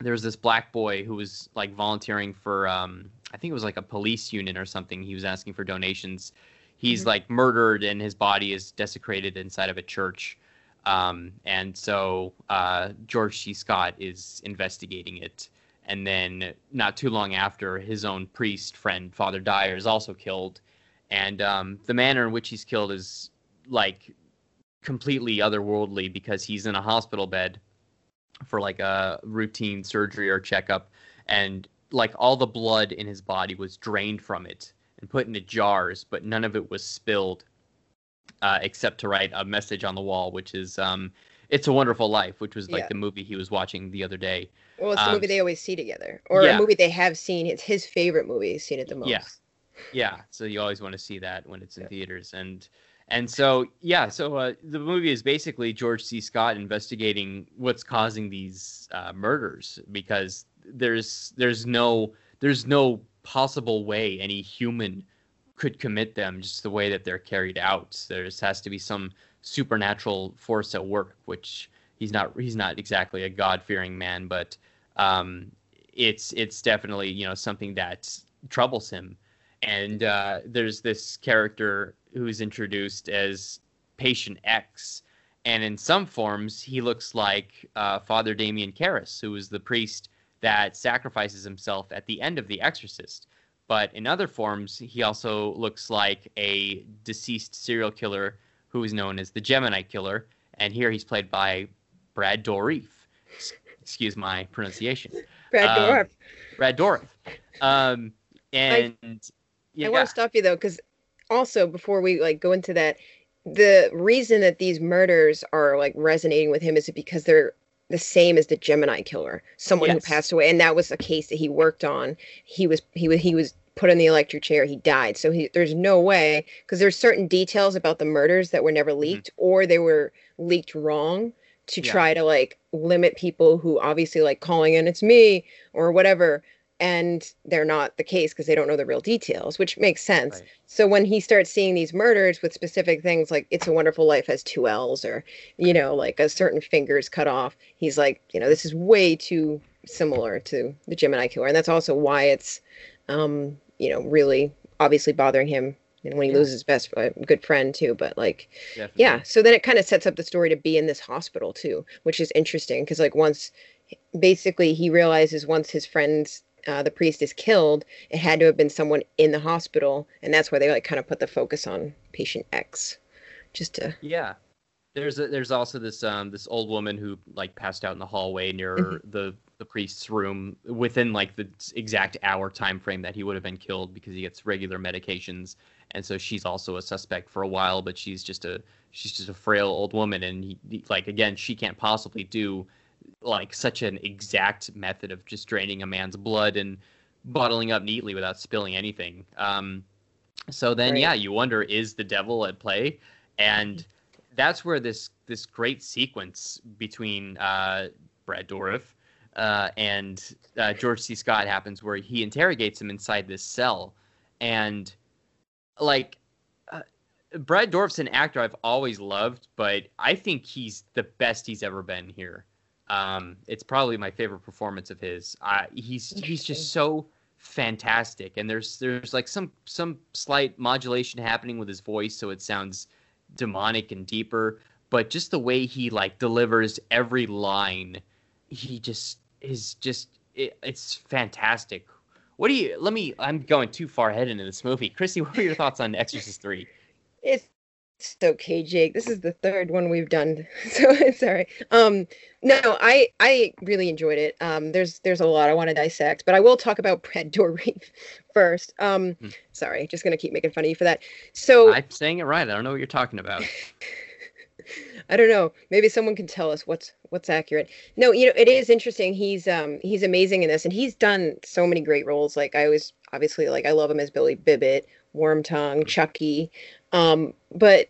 there was this black boy who was like volunteering for um, I think it was like a police unit or something. He was asking for donations. He's mm-hmm. like murdered and his body is desecrated inside of a church. Um, and so uh, George C. Scott is investigating it. And then not too long after, his own priest friend, Father Dyer, is also killed. And um, the manner in which he's killed is like completely otherworldly because he's in a hospital bed for like a routine surgery or checkup and like all the blood in his body was drained from it and put into jars but none of it was spilled uh, except to write a message on the wall which is um, it's a wonderful life which was like yeah. the movie he was watching the other day well it's the um, movie they always see together or yeah. a movie they have seen it's his favorite movie he's seen it the most yeah yeah so you always want to see that when it's in yeah. theaters and and so, yeah, so uh, the movie is basically George C. Scott investigating what's causing these uh, murders because there's there's no there's no possible way any human could commit them just the way that they're carried out. There has to be some supernatural force at work, which he's not he's not exactly a God fearing man, but um, it's it's definitely you know something that troubles him. And uh, there's this character who's introduced as Patient X. And in some forms, he looks like uh, Father Damien Karras, who is the priest that sacrifices himself at the end of The Exorcist. But in other forms, he also looks like a deceased serial killer who is known as the Gemini Killer. And here he's played by Brad Dourif. Excuse my pronunciation. Brad um, Dourif. Brad Dourif. Um, and I, yeah, I want to stop you though, because also before we like go into that the reason that these murders are like resonating with him is because they're the same as the Gemini killer, someone yes. who passed away, and that was a case that he worked on. He was he was he was put in the electric chair. He died. So he there's no way because there's certain details about the murders that were never mm-hmm. leaked mm-hmm. or they were leaked wrong to yeah. try to like limit people who obviously like calling in it's me or whatever and they're not the case because they don't know the real details, which makes sense. Right. So when he starts seeing these murders with specific things like "It's a Wonderful Life" has two L's, or you know, like a certain finger's cut off, he's like, you know, this is way too similar to the Gemini Killer, and that's also why it's, um, you know, really obviously bothering him. And when he yeah. loses his best uh, good friend too, but like, Definitely. yeah. So then it kind of sets up the story to be in this hospital too, which is interesting because like once, basically, he realizes once his friends uh, the priest is killed, it had to have been someone in the hospital, and that's why they like kind of put the focus on patient X, just to yeah. There's a, there's also this um this old woman who like passed out in the hallway near mm-hmm. the the priest's room within like the exact hour time frame that he would have been killed because he gets regular medications and so she's also a suspect for a while but she's just a she's just a frail old woman and he, like again she can't possibly do like such an exact method of just draining a man's blood and bottling up neatly without spilling anything. Um, so then, right. yeah, you wonder is the devil at play, and that's where this this great sequence between uh, Brad Dourif uh, and uh, George C. Scott happens, where he interrogates him inside this cell, and like. Uh, Brad Dourif's an actor I've always loved, but I think he's the best he's ever been here. Um, it's probably my favorite performance of his. Uh, he's he's just so fantastic, and there's there's like some some slight modulation happening with his voice, so it sounds demonic and deeper. But just the way he like delivers every line, he just is just it, it's fantastic. What do you? Let me. I'm going too far ahead into this movie. Christy, what are your thoughts on Exorcist Three? It's okay, Jake. This is the third one we've done. So sorry. Um no, I I really enjoyed it. Um there's there's a lot I want to dissect, but I will talk about Brad Dourif first. Um Hmm. sorry, just gonna keep making fun of you for that. So I'm saying it right. I don't know what you're talking about. I don't know. Maybe someone can tell us what's what's accurate. No, you know, it is interesting. He's um he's amazing in this and he's done so many great roles. Like I was obviously like I love him as Billy Bibbit, Worm Tongue, Chucky. Um but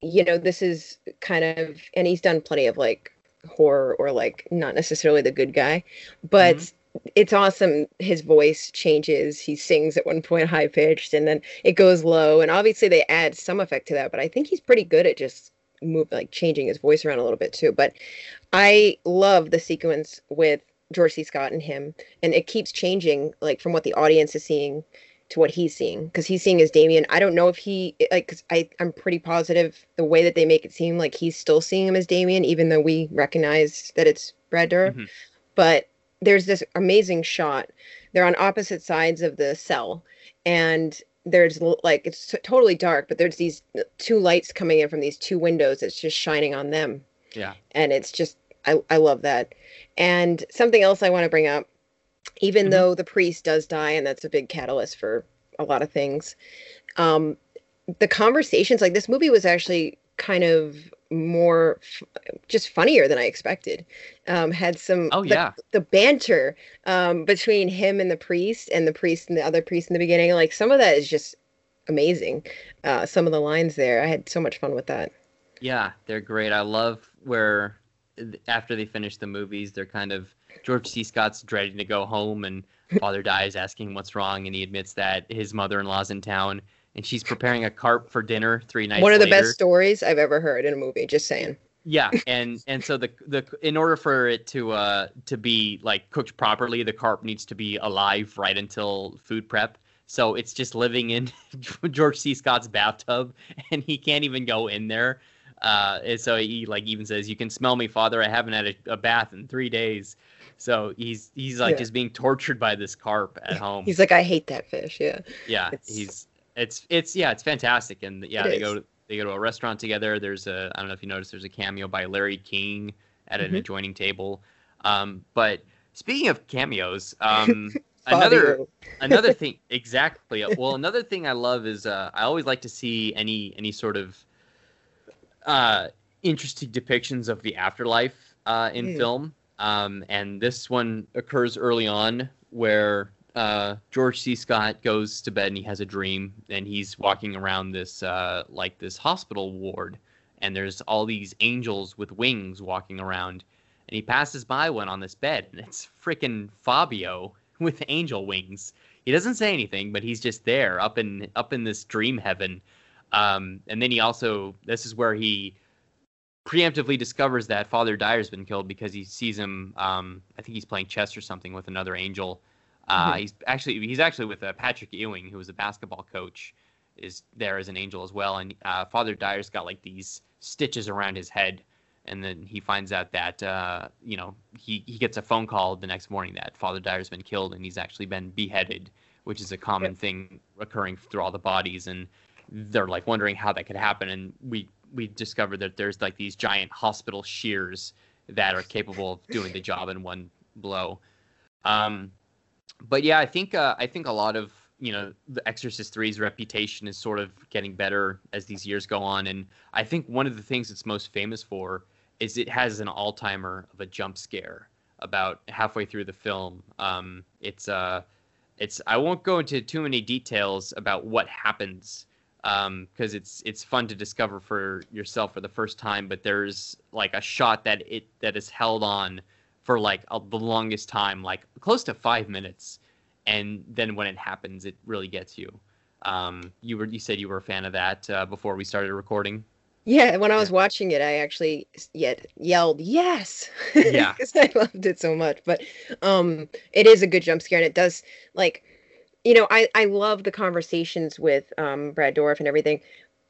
you know, this is kind of and he's done plenty of like horror or like not necessarily the good guy, but mm-hmm. it's awesome his voice changes. He sings at one point high pitched and then it goes low and obviously they add some effect to that, but I think he's pretty good at just move like changing his voice around a little bit too. But I love the sequence with George C. Scott and him, and it keeps changing like from what the audience is seeing to what he's seeing because he's seeing as Damien. I don't know if he like 'cause I I'm pretty positive the way that they make it seem like he's still seeing him as Damien, even though we recognize that it's Dourif. Mhm. But there's this amazing shot. They're on opposite sides of the cell, and there's like it's totally dark, but there's these two lights coming in from these two windows. It's just shining on them, Yeah. and it's just I I love that. And something else I want to bring up, even Mhm. though the priest does die, and that's a big catalyst for a lot of things. Um, the conversations like this movie was actually kind of more f- just funnier than I expected. Um, had some Oh the- yeah. the banter um, between him and the priest and the priest and the other priest in the beginning like some of that is just amazing uh, some of the lines there i had so much fun with that Yeah, they're great. I love where after they finish the movies, they're kind of George C. Scott's dreading to go home, and Father dies asking what's wrong, and he admits that his mother-in-law's in town, and she's preparing a carp for dinner three nights. one of the later. best stories i've ever heard in a movie just saying Yeah, and and so the the in order for it to uh to be like cooked properly, the carp needs to be alive right until food prep. So it's just living in George C. Scott's bathtub, and he can't even go in there. Uh, and so he like even says, "You can smell me, Father. I haven't had a, a bath in three days." So he's he's like Yeah. just being tortured by this carp at home. he's like i hate that fish yeah Yeah, It's- he's it's it's yeah, it's fantastic, and yeah, It they is. go to, they go to a restaurant together. There's a I don't know if you noticed, there's a cameo by Larry King at an Mhm. adjoining table. Um, but speaking of cameos, um, another another thing exactly. Well, another thing I love is uh, I always like to see any any sort of uh, interesting depictions of the afterlife uh, in Mm. film. Um, and this one occurs early on where uh, George C. Scott goes to bed and he has a dream and he's walking around this uh, like this hospital ward and there's all these angels with wings walking around and he passes by one on this bed and it's freaking Fabio with angel wings. He doesn't say anything, but he's just there up in up in this dream heaven. Um, and then he also this is where he preemptively discovers that Father Dyer's been killed because he sees him. Um, I think he's playing chess or something with another angel. Uh, Mhm. He's actually he's actually with uh, Patrick Ewing, who was a basketball coach, is there as an angel as well. And uh, Father Dyer's got like these stitches around his head, and then he finds out that uh, you know he he gets a phone call the next morning that Father Dyer's been killed and he's actually been beheaded, which is a common thing occurring through all the bodies. And they're like wondering how that could happen. And we we discovered that there's like these giant hospital shears that are capable of doing the job in one blow. Um, but yeah, I think uh, I think a lot of you know the Exorcist 3's reputation is sort of getting better as these years go on, and I think one of the things it's most famous for is it has an all timer of a jump scare about halfway through the film. Um, it's uh, it's I won't go into too many details about what happens because it's it's fun to discover for yourself for the first time. But there's like a shot that it that is held on for like a, the longest time, like close to five minutes, and then when it happens, it really gets you. Um, you were you said you were a fan of that uh, before we started recording. yeah when i was watching it i actually yet yelled yes Yeah. because i loved it so much but um it is a good jump scare and it does like you know i i love the conversations with um brad Dourif and everything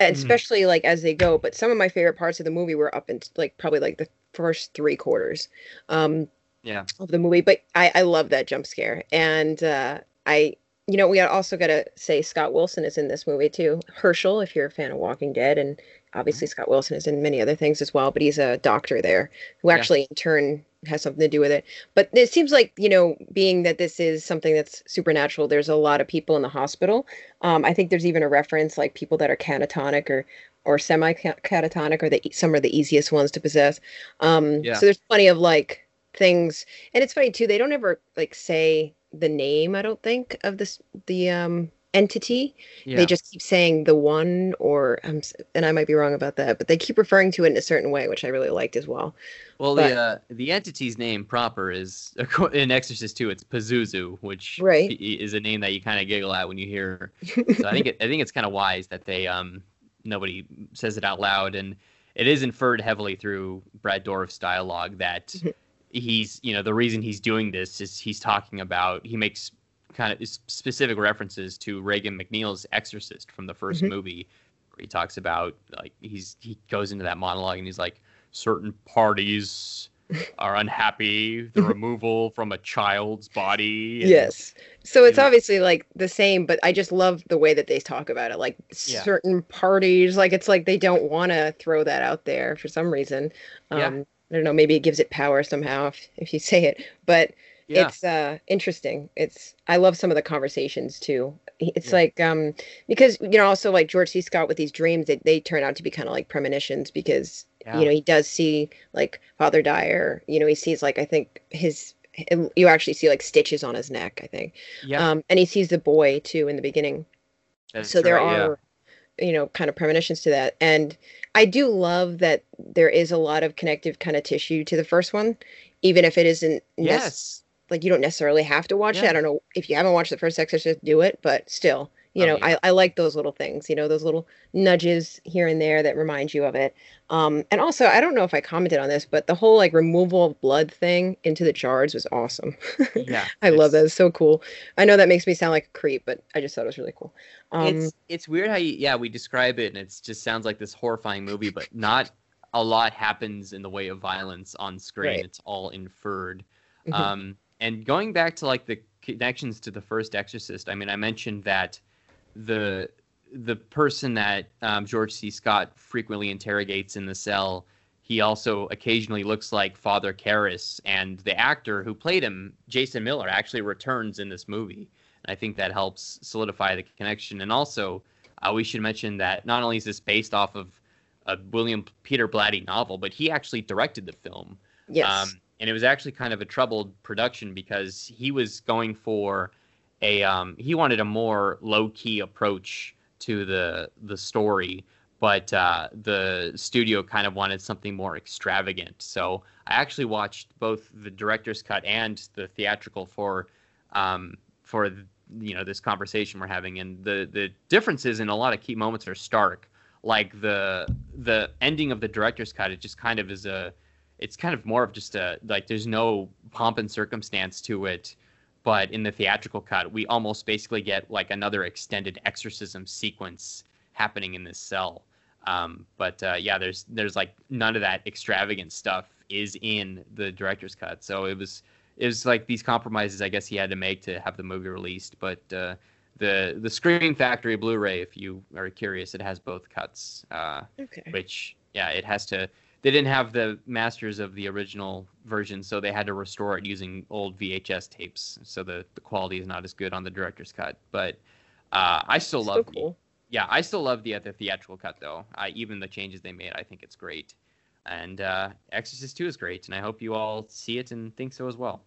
and Mhm. especially like as they go but some of my favorite parts of the movie were up in like probably like the first three quarters um Yeah. of the movie but i i love that jump scare and uh i you know, we also got to say Scott Wilson is in this movie too. Herschel, if you're a fan of Walking Dead, and obviously mm-hmm. Scott Wilson is in many other things as well, but he's a doctor there who actually yeah. in turn has something to do with it. But it seems like, you know, being that this is something that's supernatural, there's a lot of people in the hospital. Um, I think there's even a reference like people that are catatonic or or semi catatonic or the some are the easiest ones to possess. Um, yeah. so there's plenty of like things and it's funny too, they don't ever like say the name, I don't think, of this the um entity. Yeah. They just keep saying the one or um, and I might be wrong about that, but they keep referring to it in a certain way, which I really liked as well. Well, but, the uh, the entity's name proper is in Exorcist 2. It's Pazuzu, which right. is a name that you kind of giggle at when you hear. So I think it, I think it's kind of wise that they um nobody says it out loud, and it is inferred heavily through Brad Dourif's dialogue that. he's you know the reason he's doing this is he's talking about he makes kind of specific references to Regan MacNeil's Exorcist from the 1st mm-hmm. movie, where he talks about like he's he goes into that monologue and he's like certain parties are unhappy the removal from a child's body. And, yes. So it's obviously like the same, but I just love the way that they talk about it. Like yeah. certain parties, like it's like they don't want to throw that out there for some reason. Um, yeah. I don't know. Maybe it gives it power somehow if, if you say it, but yeah. it's uh interesting. It's i love some of the conversations too. It's yeah. like um because you know also like george c. Scott with these dreams they, they turn out to be kind of like premonitions because yeah. you know he does see like father dyer. You know he sees like i think his you actually see like stitches on his neck i think. Yeah um and he sees the boy too in the beginning. That's so there right, are you know kind of premonitions to that. And i do love that there is a lot of connective kind of tissue to the first one even if it isn't yes like you don't necessarily have to watch yeah. it. I don't know if you haven't watched the first Exorcist, do it, but still, you oh, know, yeah. I, I like those little things, you know, those little nudges here and there that remind you of it. Um, and also, I don't know if I commented on this, but the whole like removal of blood thing into the jars was awesome. Yeah, I love that. It's so cool. I know that makes me sound like a creep, but I just thought it was really cool. Um, it's it's weird how you yeah we describe it and it just sounds like this horrifying movie, but not a lot happens in the way of violence on screen. Right. It's all inferred. Mm-hmm. Um, and going back to like the connections to the first Exorcist, I mean, I mentioned that the the person that um, George C. Scott frequently interrogates in the cell, he also occasionally looks like Father Karras, and the actor who played him, Jason Miller, actually returns in this movie. And I think that helps solidify the connection. And also, uh, we should mention that not only is this based off of a William Peter Blatty novel, but he actually directed the film. Yes. Um, and it was actually kind of a troubled production because he was going for a um, he wanted a more low key approach to the the story, but uh, the studio kind of wanted something more extravagant. So I actually watched both the director's cut and the theatrical for um, for you know this conversation we're having, and the the differences in a lot of key moments are stark. Like the the ending of the director's cut, it just kind of is a it's kind of more of just a like there's no pomp and circumstance to it but in the theatrical cut we almost basically get like another extended exorcism sequence happening in this cell um, but uh, yeah there's there's like none of that extravagant stuff is in the director's cut so it was it was like these compromises i guess he had to make to have the movie released but uh, the the Scream Factory Blu-ray, if you are curious, it has both cuts. Uh, okay. Which yeah, it has to they didn't have the masters of the original version, so they had to restore it using old VHS tapes. So the, the quality is not as good on the director's cut. But uh, I still love cool. the yeah, I still love the the theatrical cut though. I, even the changes they made, I think it's great. And uh, Exorcist Two is great, and I hope you all see it and think so as well.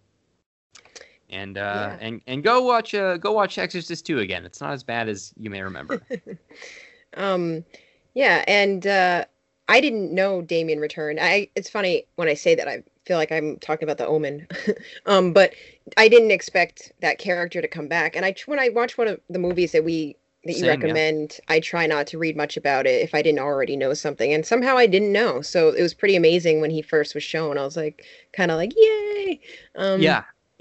And uh, yeah. and and go watch uh, go watch Exorcist Two again. It's not as bad as you may remember. um, yeah, and uh, I didn't know Damien returned. I it's funny when I say that I feel like I'm talking about the Omen, um, but I didn't expect that character to come back. And I when I watch one of the movies that we that you Same, recommend, yeah. I try not to read much about it if I didn't already know something. And somehow I didn't know, so it was pretty amazing when he first was shown. I was like, kind of like, yay! Um, yeah.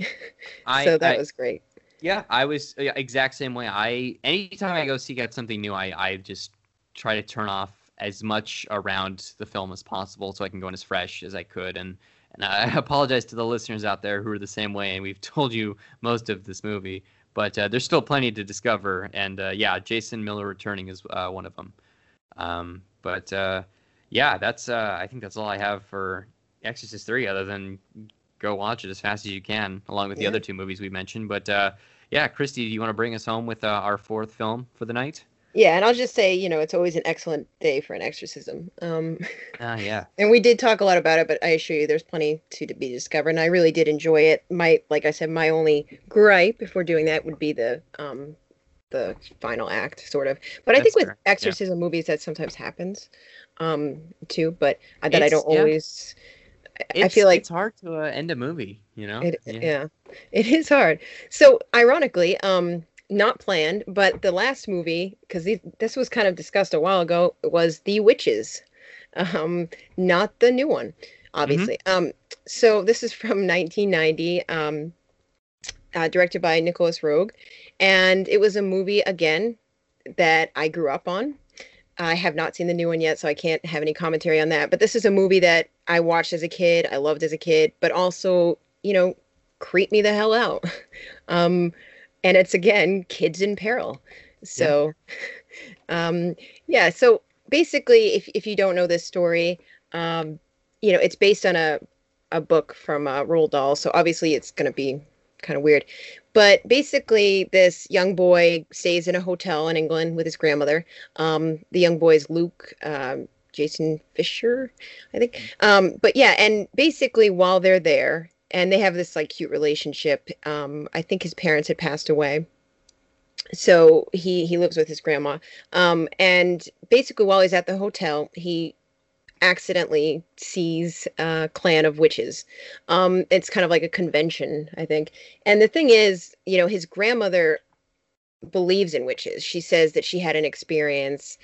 so that I, was great. Yeah, I was exact same way. I anytime I go seek out something new, I I just try to turn off as much around the film as possible so I can go in as fresh as I could. And and I apologize to the listeners out there who are the same way, and we've told you most of this movie. but uh, there's still plenty to discover. And uh, yeah, Jason Miller returning is uh, one of them. Um, but uh, yeah, that's uh, I think that's all I have for Exorcist three, other than go watch it as fast as you can, along with the other two movies we mentioned. But uh, yeah, Christy, do you want to bring us home with uh, our fourth film for the night? Yeah, and I'll just say, you know, it's always an excellent day for an exorcism. Um, Ah, yeah. and we did talk a lot about it, but I assure you, there's plenty to, to be discovered. And I really did enjoy it. My, like I said, my only gripe, if we're doing that, would be the um, the final act, sort of. But I That's think with fair, yeah. exorcism movies, that sometimes happens, um, too. But uh, that I don't yeah. always. I- I feel like it's hard to uh, end a movie, you know. It, yeah. it is hard. So, ironically, um, not planned, but the last movie, because this was kind of discussed a while ago, was The Witches, um, not the new one, obviously. Um, so this is from 1990, um, uh, directed by Nicolas Roeg, and it was a movie again that I grew up on. I have not seen the new one yet, so I can't have any commentary on that. But this is a movie that I watched as a kid, I loved as a kid, but also, you know, creep me the hell out. Um, and it's again kids in peril. So, um, yeah. So basically, if if you don't know this story, um, you know, it's based on a a book from uh, Roald Dahl. So obviously, it's going to be kind of weird. But basically, this young boy stays in a hotel in England with his grandmother. Um, the young boy is Luke. Um, Jasen Fisher, I think. Um, but yeah, and basically while they're there, and they have this like cute relationship. Um, I think his parents had passed away, so he he lives with his grandma. Um, and basically while he's at the hotel, he accidentally sees a clan of witches. Um, it's kind of like a convention, I think. And the thing is, you know, his grandmother believes in witches. She says that she had an experience.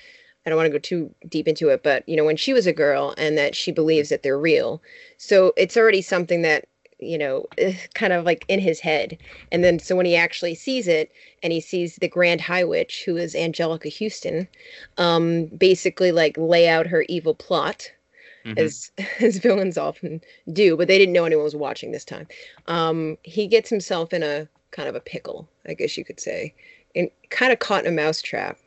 I don't want to go too deep into it, but you know, when she was a girl and that she believes that they're real. So it's already something that, you know, eh, kind of like in his head. And then so when he actually sees it and he sees the Grand High Witch, who is Anjelica Huston, um, basically like lay out her evil plot Mhm. as as villains often do, but they didn't know anyone was watching this time. Um, he gets himself in a kind of a pickle, I guess you could say, and kind of caught in a mousetrap.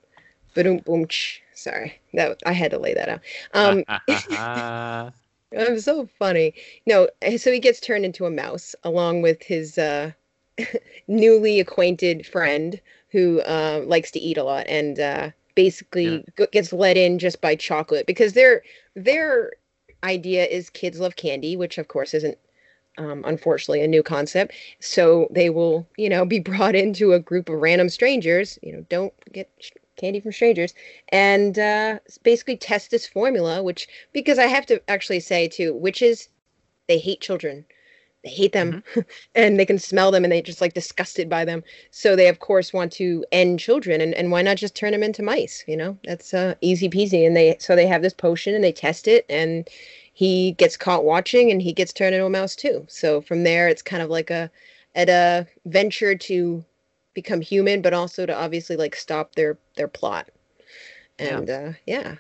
Boom, boom. ch. Sorry, that I had to lay that out. Um, Ah, I'm so funny. No, eh, so he gets turned into a mouse along with his uh, newly acquainted friend who uh, likes to eat a lot and uh, basically Yeah. gets let in just by chocolate because their their idea is kids love candy, which of course isn't um, unfortunately a new concept. So they will, you know, be brought into a group of random strangers. You know, don't get candy from strangers, and uh, basically test this formula. Which because I have to actually say too, witches they hate children. They hate them and they can smell them and they just like disgusted by them. So they of course want to end children and, and why not just turn them into mice? You know, that's uh, easy peasy. And they so they have this potion and they test it and he gets caught watching and he gets turned into a mouse too. So from there it's kind of like a at a venture to become human, but also to obviously like stop their their plot. Yeah. And uh yeah.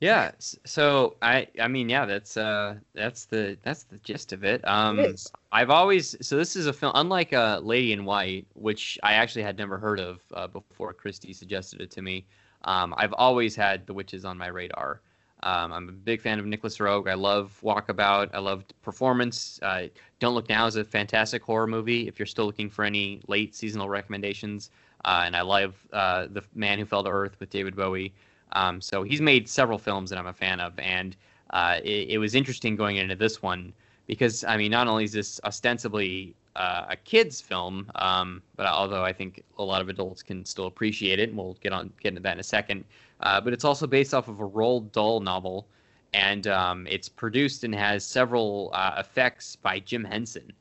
yeah. So I, I mean, yeah, that's uh, that's the that's the gist of it. Um, It. I've always so this is a film unlike uh, Lady in White, which I actually had never heard of uh, before Christy suggested it to me. Um, I've always had The Witches on my radar. Um, I'm a big fan of Nicolas Roeg. I love Walkabout. I love performance. Uh, Don't Look Now is a fantastic horror movie. If you're still looking for any late seasonal recommendations, uh, and I love uh, The Man Who Fell to Earth with David Bowie. Um, so he's made several films that I'm a fan of, and uh, it, it was interesting going into this one because I mean, not only is this ostensibly uh, a kids' film, um, but although I think a lot of adults can still appreciate it, and we'll get on get into that in a second. Uh, but it's also based off of a Roald Dahl novel, and um, it's produced and has several uh, effects by Jim Henson,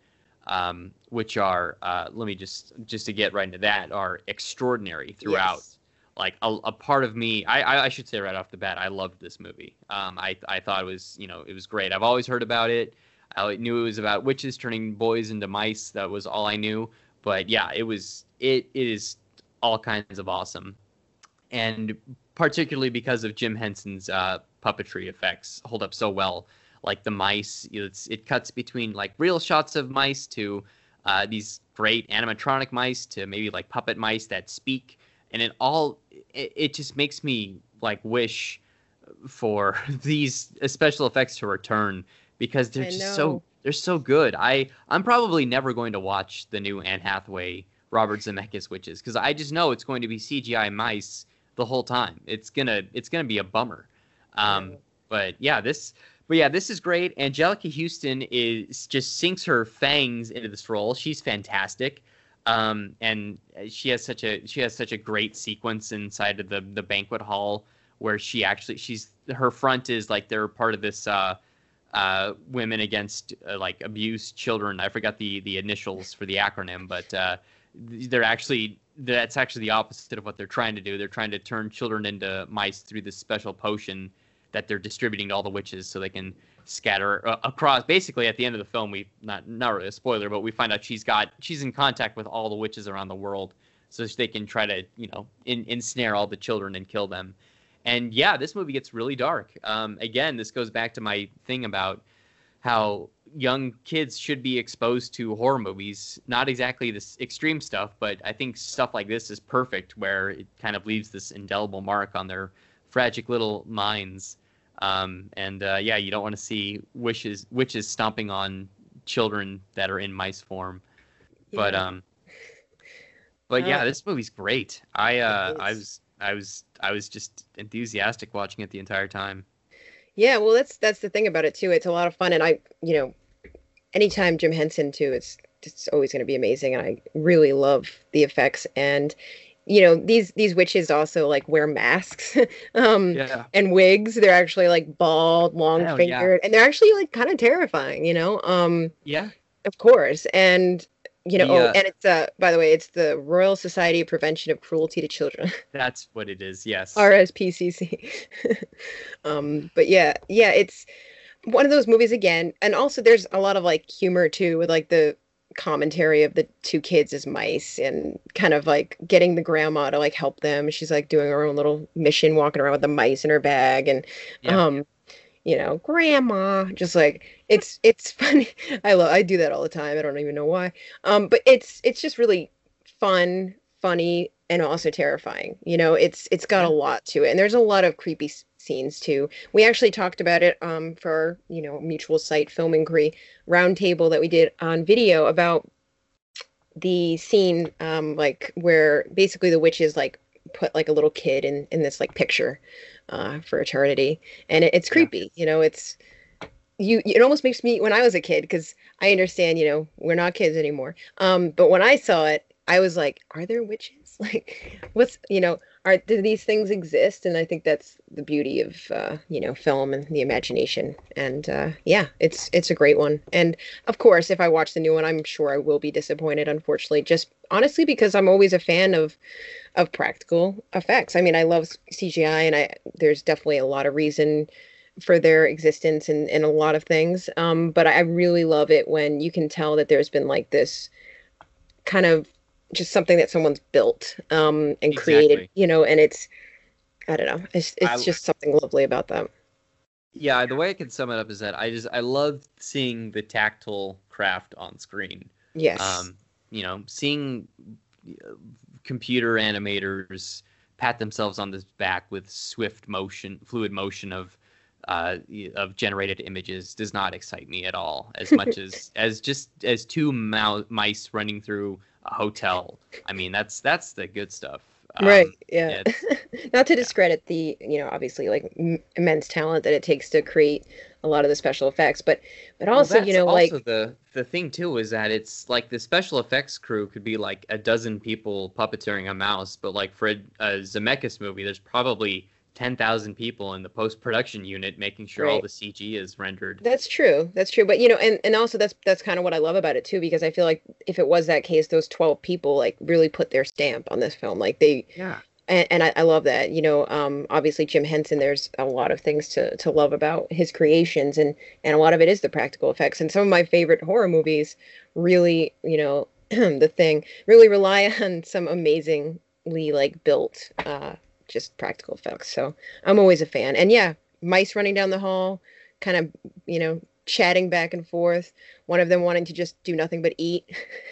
um, which are uh, let me just just to get right into that are extraordinary throughout Yes. like a, a part of me I, I I should say right off the bat I loved this movie. Um, I I thought it was you know it was great. I've always heard about it. I knew it was about witches turning boys into mice. That was all I knew. But yeah, it was it, it is all kinds of awesome, and particularly because of Jim Henson's uh, puppetry effects hold up so well. Like the mice, it's it cuts between like real shots of mice to uh, these great animatronic mice to maybe like puppet mice that speak, and it all it, it just makes me like wish for these special effects to return because they're I just know. so they're so good. I I'm probably never going to watch the new Anne Hathaway Robert Zemeckis witches because I just know it's going to be CGI mice the whole time. It's gonna it's gonna be a bummer. Um, but yeah, this but yeah, this is great. Anjelica Huston is just sinks her fangs into this role. She's fantastic. Um, and she has such a she has such a great sequence inside of the the banquet hall where she actually she's her front is like they're part of this uh uh women against uh, like abused children. I forgot the the initials for the acronym, but uh they're actually that's actually the opposite of what they're trying to do. They're trying to turn children into mice through this special potion that they're distributing to all the witches so they can scatter uh, across. Basically, at the end of the film, we not not really a spoiler, but we find out she's got she's in contact with all the witches around the world, so they can try to you know in, ensnare all the children and kill them. And yeah, this movie gets really dark. Um, again, this goes back to my thing about how young kids should be exposed to horror movies. Not exactly this extreme stuff, but I think stuff like this is perfect, where it kind of leaves this indelible mark on their tragic little minds. Um, and uh, yeah, you don't want to see wishes witches stomping on children that are in mice form. But Yeah. um, but yeah, Uh, this movie's great. I uh, I was I was I was just enthusiastic watching it the entire time. Yeah, well, that's that's the thing about it too. It's a lot of fun, and I, you know, anytime Jim Henson too, it's it's always going to be amazing. And I really love the effects, and you know, these these witches also like wear masks, um, Yeah. and wigs. They're actually like bald, long Hell yeah. fingered, and they're actually like kind of terrifying. You know, um, Yeah. of course, and you know, The, oh, uh, and it's uh, by the way, it's the Royal Society of Prevention of Cruelty to Children. That's what it is. Yes. RSPCC. um, but yeah, yeah, it's one of those movies again, and also there's a lot of like humor too with like the commentary of the two kids as mice and kind of like getting the grandma to like help them. She's like doing her own little mission, walking around with the mice in her bag, and Yeah. um, you know, grandma, just like it's it's funny. I love I do that all the time. I don't even know why. Um, but it's it's just really fun, funny, and also terrifying. You know, it's it's got a lot to it, and there's a lot of creepy s- scenes too. We actually talked about it um for our, you know mutual site film inquiry roundtable that we did on video about the scene um like where basically the witches like put like a little kid in in this like picture uh for eternity. And it, it's creepy you know it's you it almost makes me when i was a kid because i understand you know we're not kids anymore um but when i saw it i was like are there witches? Like what's you know are do these things exist? And i think that's the beauty of uh you know film and the imagination. And uh yeah it's it's a great one. And of course if i watch the new one i'm sure i will be disappointed unfortunately just honestly because i'm always a fan of of practical effects. I mean i love cgi and i there's definitely a lot of reason for their existence and, and a lot of things. Um but i really love it when you can tell that there's been like this kind of just something that someone's built um and created you know and it's i don't know it's, it's I- just something lovely about them. Yeah, the way I can sum it up is that I just I love seeing the tactile craft on screen. yes. Um, you know, seeing uh, computer animators pat themselves on the back with swift motion, fluid motion of uh, of generated images does not excite me at all as much as as just as two mou- mice running through a hotel. I mean, that's that's the good stuff. Um, right yeah yeah, not to discredit the you know obviously like m- immense talent that it takes to create a lot of the special effects but but Well, also you that's know like the the thing too is that it's like the special effects crew could be like a dozen people puppeteering a mouse, but like for a, a Zemeckis movie, there's probably ten thousand people in the post production unit making sure all the CG is rendered. That's true. That's true. But you know, and and also that's that's kind of what I love about it too, because I feel like if it was that case, those twelve people like really put their stamp on this film. Like they Yeah, and, and I, I love that. You know, um, obviously Jim Henson. There's a lot of things to to love about his creations, and and a lot of it is the practical effects. And some of my favorite horror movies really, you know, the thing really rely on some amazingly like built, uh, just practical effects. So I'm always a fan. And yeah, mice running down the hall, kind of, you know, chatting back and forth. One of them wanting to just do nothing but eat.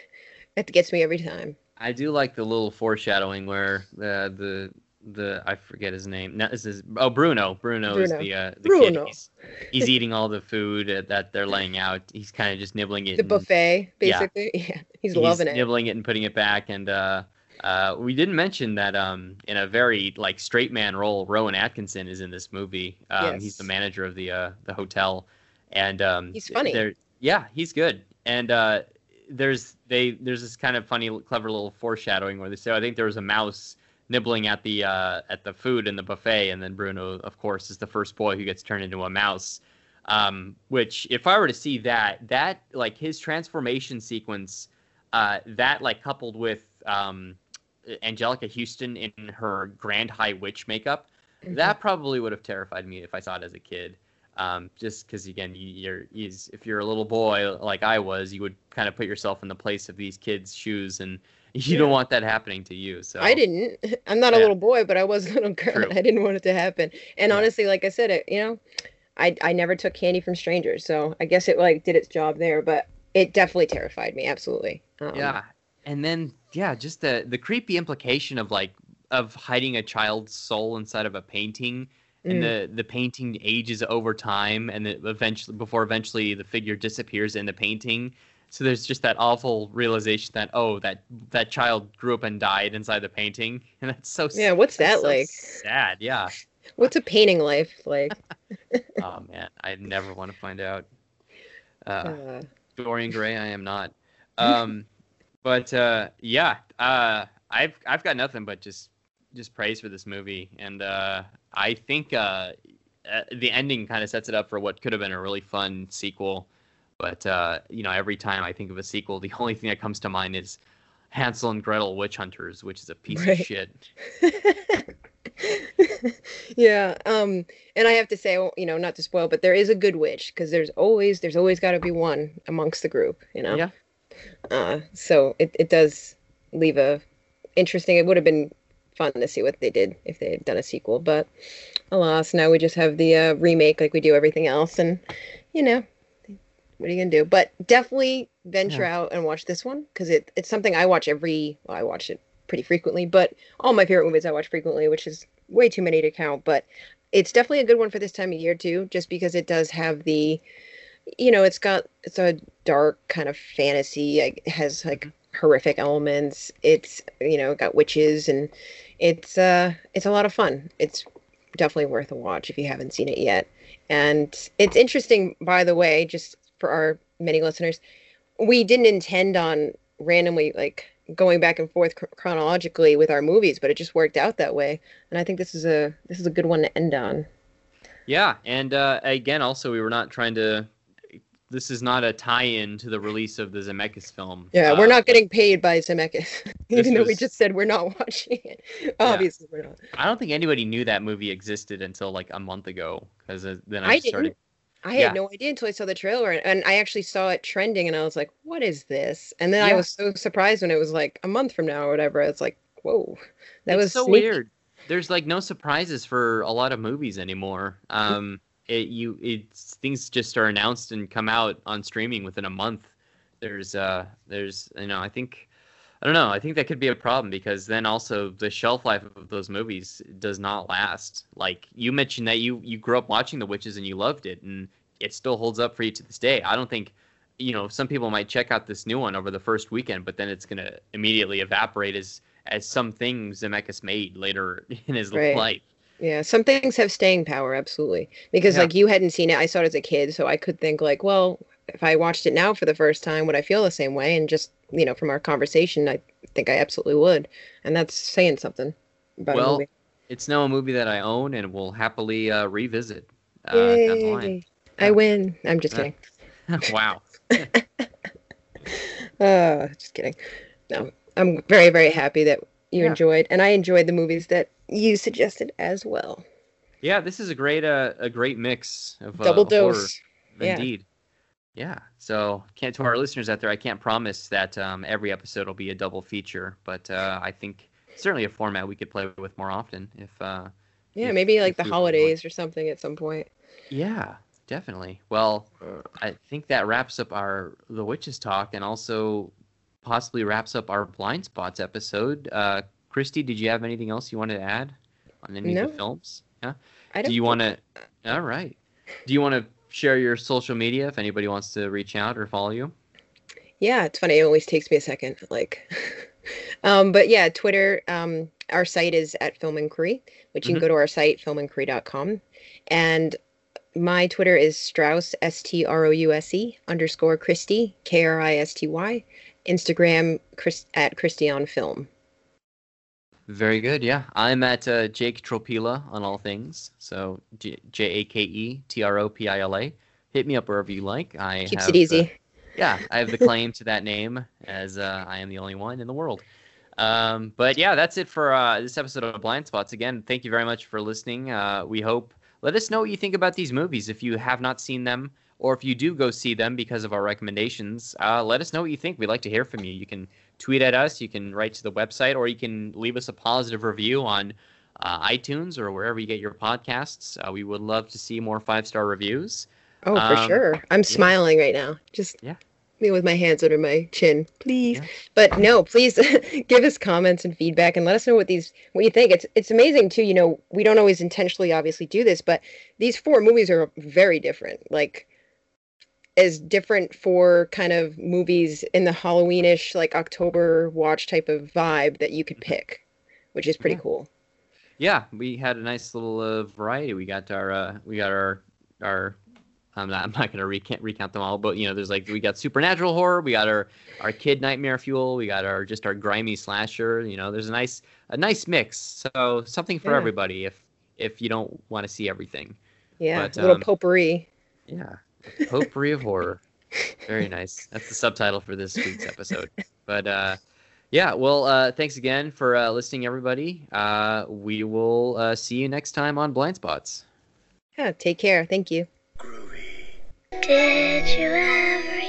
that gets me every time. I do like the little foreshadowing where uh, the the I forget his name. No, this is oh Bruno. Bruno, Bruno. is the uh, the Bruno. kid. He's, he's eating all the food that they're laying out. He's kind of just nibbling it. The and, buffet, basically. Yeah, yeah. he's, he's loving it. Nibbling it and putting it back. And uh, uh, we didn't mention that um, in a very like straight man role, Rowan Atkinson is in this movie. Um, yes. He's the manager of the uh, the hotel, and um, he's funny. Yeah, he's good. And uh, there's they there's this kind of funny, clever little foreshadowing where they say, I think there was a mouse nibbling at the uh, at the food in the buffet, and then Bruno, of course, is the first boy who gets turned into a mouse. Um, which, if I were to see that, that like his transformation sequence, uh, that like coupled with um, Anjelica Huston in her Grand High Witch makeup, mm-hmm. that probably would have terrified me if I saw it as a kid. Um, just because again, you, are if you're a little boy like I was, you would kind of put yourself in the place of these kids' shoes and you yeah. don't want that happening to you. So I didn't. I'm not yeah. a little boy, but I was a little girl. True. I didn't want it to happen. And yeah. honestly, like I said, it you know, I I never took candy from strangers, so I guess it like did its job there. But it definitely terrified me. Absolutely. Um, yeah, and then yeah, just the the creepy implication of like of hiding a child's soul inside of a painting and mm. the the painting ages over time and eventually before eventually the figure disappears in the painting so there's just that awful realization that oh that that child grew up and died inside the painting, and that's so yeah. What's that so like? Sad, yeah. What's a painting life like? oh man, I never want to find out. Uh, uh. Dorian Gray, I am not. Um, but uh, yeah, uh, I've I've got nothing but just just praise for this movie, and uh, I think uh, uh the ending kind of sets it up for what could have been a really fun sequel. But uh, you know, every time I think of a sequel, the only thing that comes to mind is Hansel and Gretel Witch Hunters, which is a piece right. of shit. yeah, um, and I have to say, you know, not to spoil, but there is a good witch because there's always there's always got to be one amongst the group, you know. Yeah. Uh, so it it does leave a interesting. It would have been fun to see what they did if they had done a sequel, but alas, now we just have the uh, remake like we do everything else, and you know, what are you gonna do? But definitely venture yeah. out and watch this one because it, it's something I watch every. Well, I watch it pretty frequently, but all my favorite movies I watch frequently, which is way too many to count. But it's definitely a good one for this time of year too, just because it does have the, you know, it's got it's a dark kind of fantasy. It has like mm-hmm. horrific elements. It's you know got witches and it's uh it's a lot of fun. It's definitely worth a watch if you haven't seen it yet. And it's interesting, by the way, just for our many listeners, we didn't intend on randomly like going back and forth chronologically with our movies, but it just worked out that way. And I think this is a this is a good one to end on. Yeah, and uh, again, also we were not trying to. This is not a tie-in to the release of the Zemeckis film. Yeah, uh, we're not getting paid by Zemeckis, even though was... we just said we're not watching it. Obviously, yeah. we're not. I don't think anybody knew that movie existed until like a month ago, because uh, then I, I started. I had yeah. no idea until I saw the trailer, and I actually saw it trending, and I was like, "What is this?" And then yeah. I was so surprised when it was like a month from now or whatever. It's like, "Whoa, that it's was so sneaky. weird." There's like no surprises for a lot of movies anymore. Um, it you it's things just are announced and come out on streaming within a month. There's uh, there's you know, I think I don't know. I think that could be a problem because then also the shelf life of those movies does not last. Like you mentioned that you you grew up watching The Witches and you loved it, and it still holds up for you to this day. I don't think you know some people might check out this new one over the first weekend, but then it's gonna immediately evaporate as as some things Zemeckis made later in his right. life. Yeah, some things have staying power, absolutely. Because yeah. like you hadn't seen it, I saw it as a kid, so I could think like, well, if I watched it now for the first time, would I feel the same way? And just you know, from our conversation, I think I absolutely would, and that's saying something. well, it's now a movie that I own and will happily uh, revisit uh, line. I win. I'm just kidding. wow. uh, just kidding. No, I'm very, very happy that you yeah. enjoyed, and I enjoyed the movies that you suggested as well. Yeah, this is a great, uh, a great mix of uh, double dose. Horror, indeed. Yeah. So, can't to our listeners out there, I can't promise that um, every episode will be a double feature, but uh, I think certainly a format we could play with more often if. Uh, yeah, if, maybe like the holidays or something at some point. Yeah, definitely. Well, I think that wraps up our the witches talk, and also possibly wraps up our blind spots episode. Uh, Kristy, did you have anything else you wanted to add on any No. of the films? Yeah. I don't don't you want to? All right. Do you want to share your social media if anybody wants to reach out or follow you? Yeah, it's funny. It always takes me a second. Like, um, but yeah, Twitter. Um, our site is at Film Inquiry, which you Mhm. can go to our site filminquiry.com, and my Twitter is Strouse S T R O U S E underscore Kristy K R I S T Y. Instagram Chris at Kristy on Film. Very good. Yeah, I'm at uh, Jake Tropila on all things. So J A K E T R O P I L A. Hit me up wherever you like. I Keeps have, it easy. uh, yeah, I have the claim to that name as uh, I am the only one in the world. Um, but yeah, that's it for uh, this episode of Blind Spots. Again, thank you very much for listening. Uh, we hope. Let us know what you think about these movies if you have not seen them, or if you do go see them because of our recommendations. Uh, let us know what you think. We'd like to hear from you. You can tweet at us, you can write to the website, or you can leave us a positive review on uh, iTunes or wherever you get your podcasts. Uh, we would love to see more five star reviews. Oh, for Um, sure. I'm smiling right now. Just Yeah. me with my hands under my chin, please. Yeah. But no, please give us comments and feedback and let us know what these what you think. It's it's amazing too. You know, we don't always intentionally obviously do this, but these four movies are very different. Like as different for kind of movies in the Halloweenish like October watch type of vibe that you could pick, which is pretty Yeah. cool. Yeah, we had a nice little uh, variety. We got our uh, we got our our I'm not I'm not gonna recount recount them all, but you know, there's like we got supernatural horror, we got our our kid nightmare fuel, we got our just our grimy slasher. You know, there's a nice a nice mix. So something for Yeah. everybody if if you don't want to see everything. Yeah, But, a little um, potpourri. Yeah, potpourri of horror. Very nice. That's the subtitle for this week's episode. But uh, yeah, well, uh, thanks again for uh, listening, everybody. Uh, we will uh, see you next time on Blind Spots. Yeah, take care. Thank you. Did you ever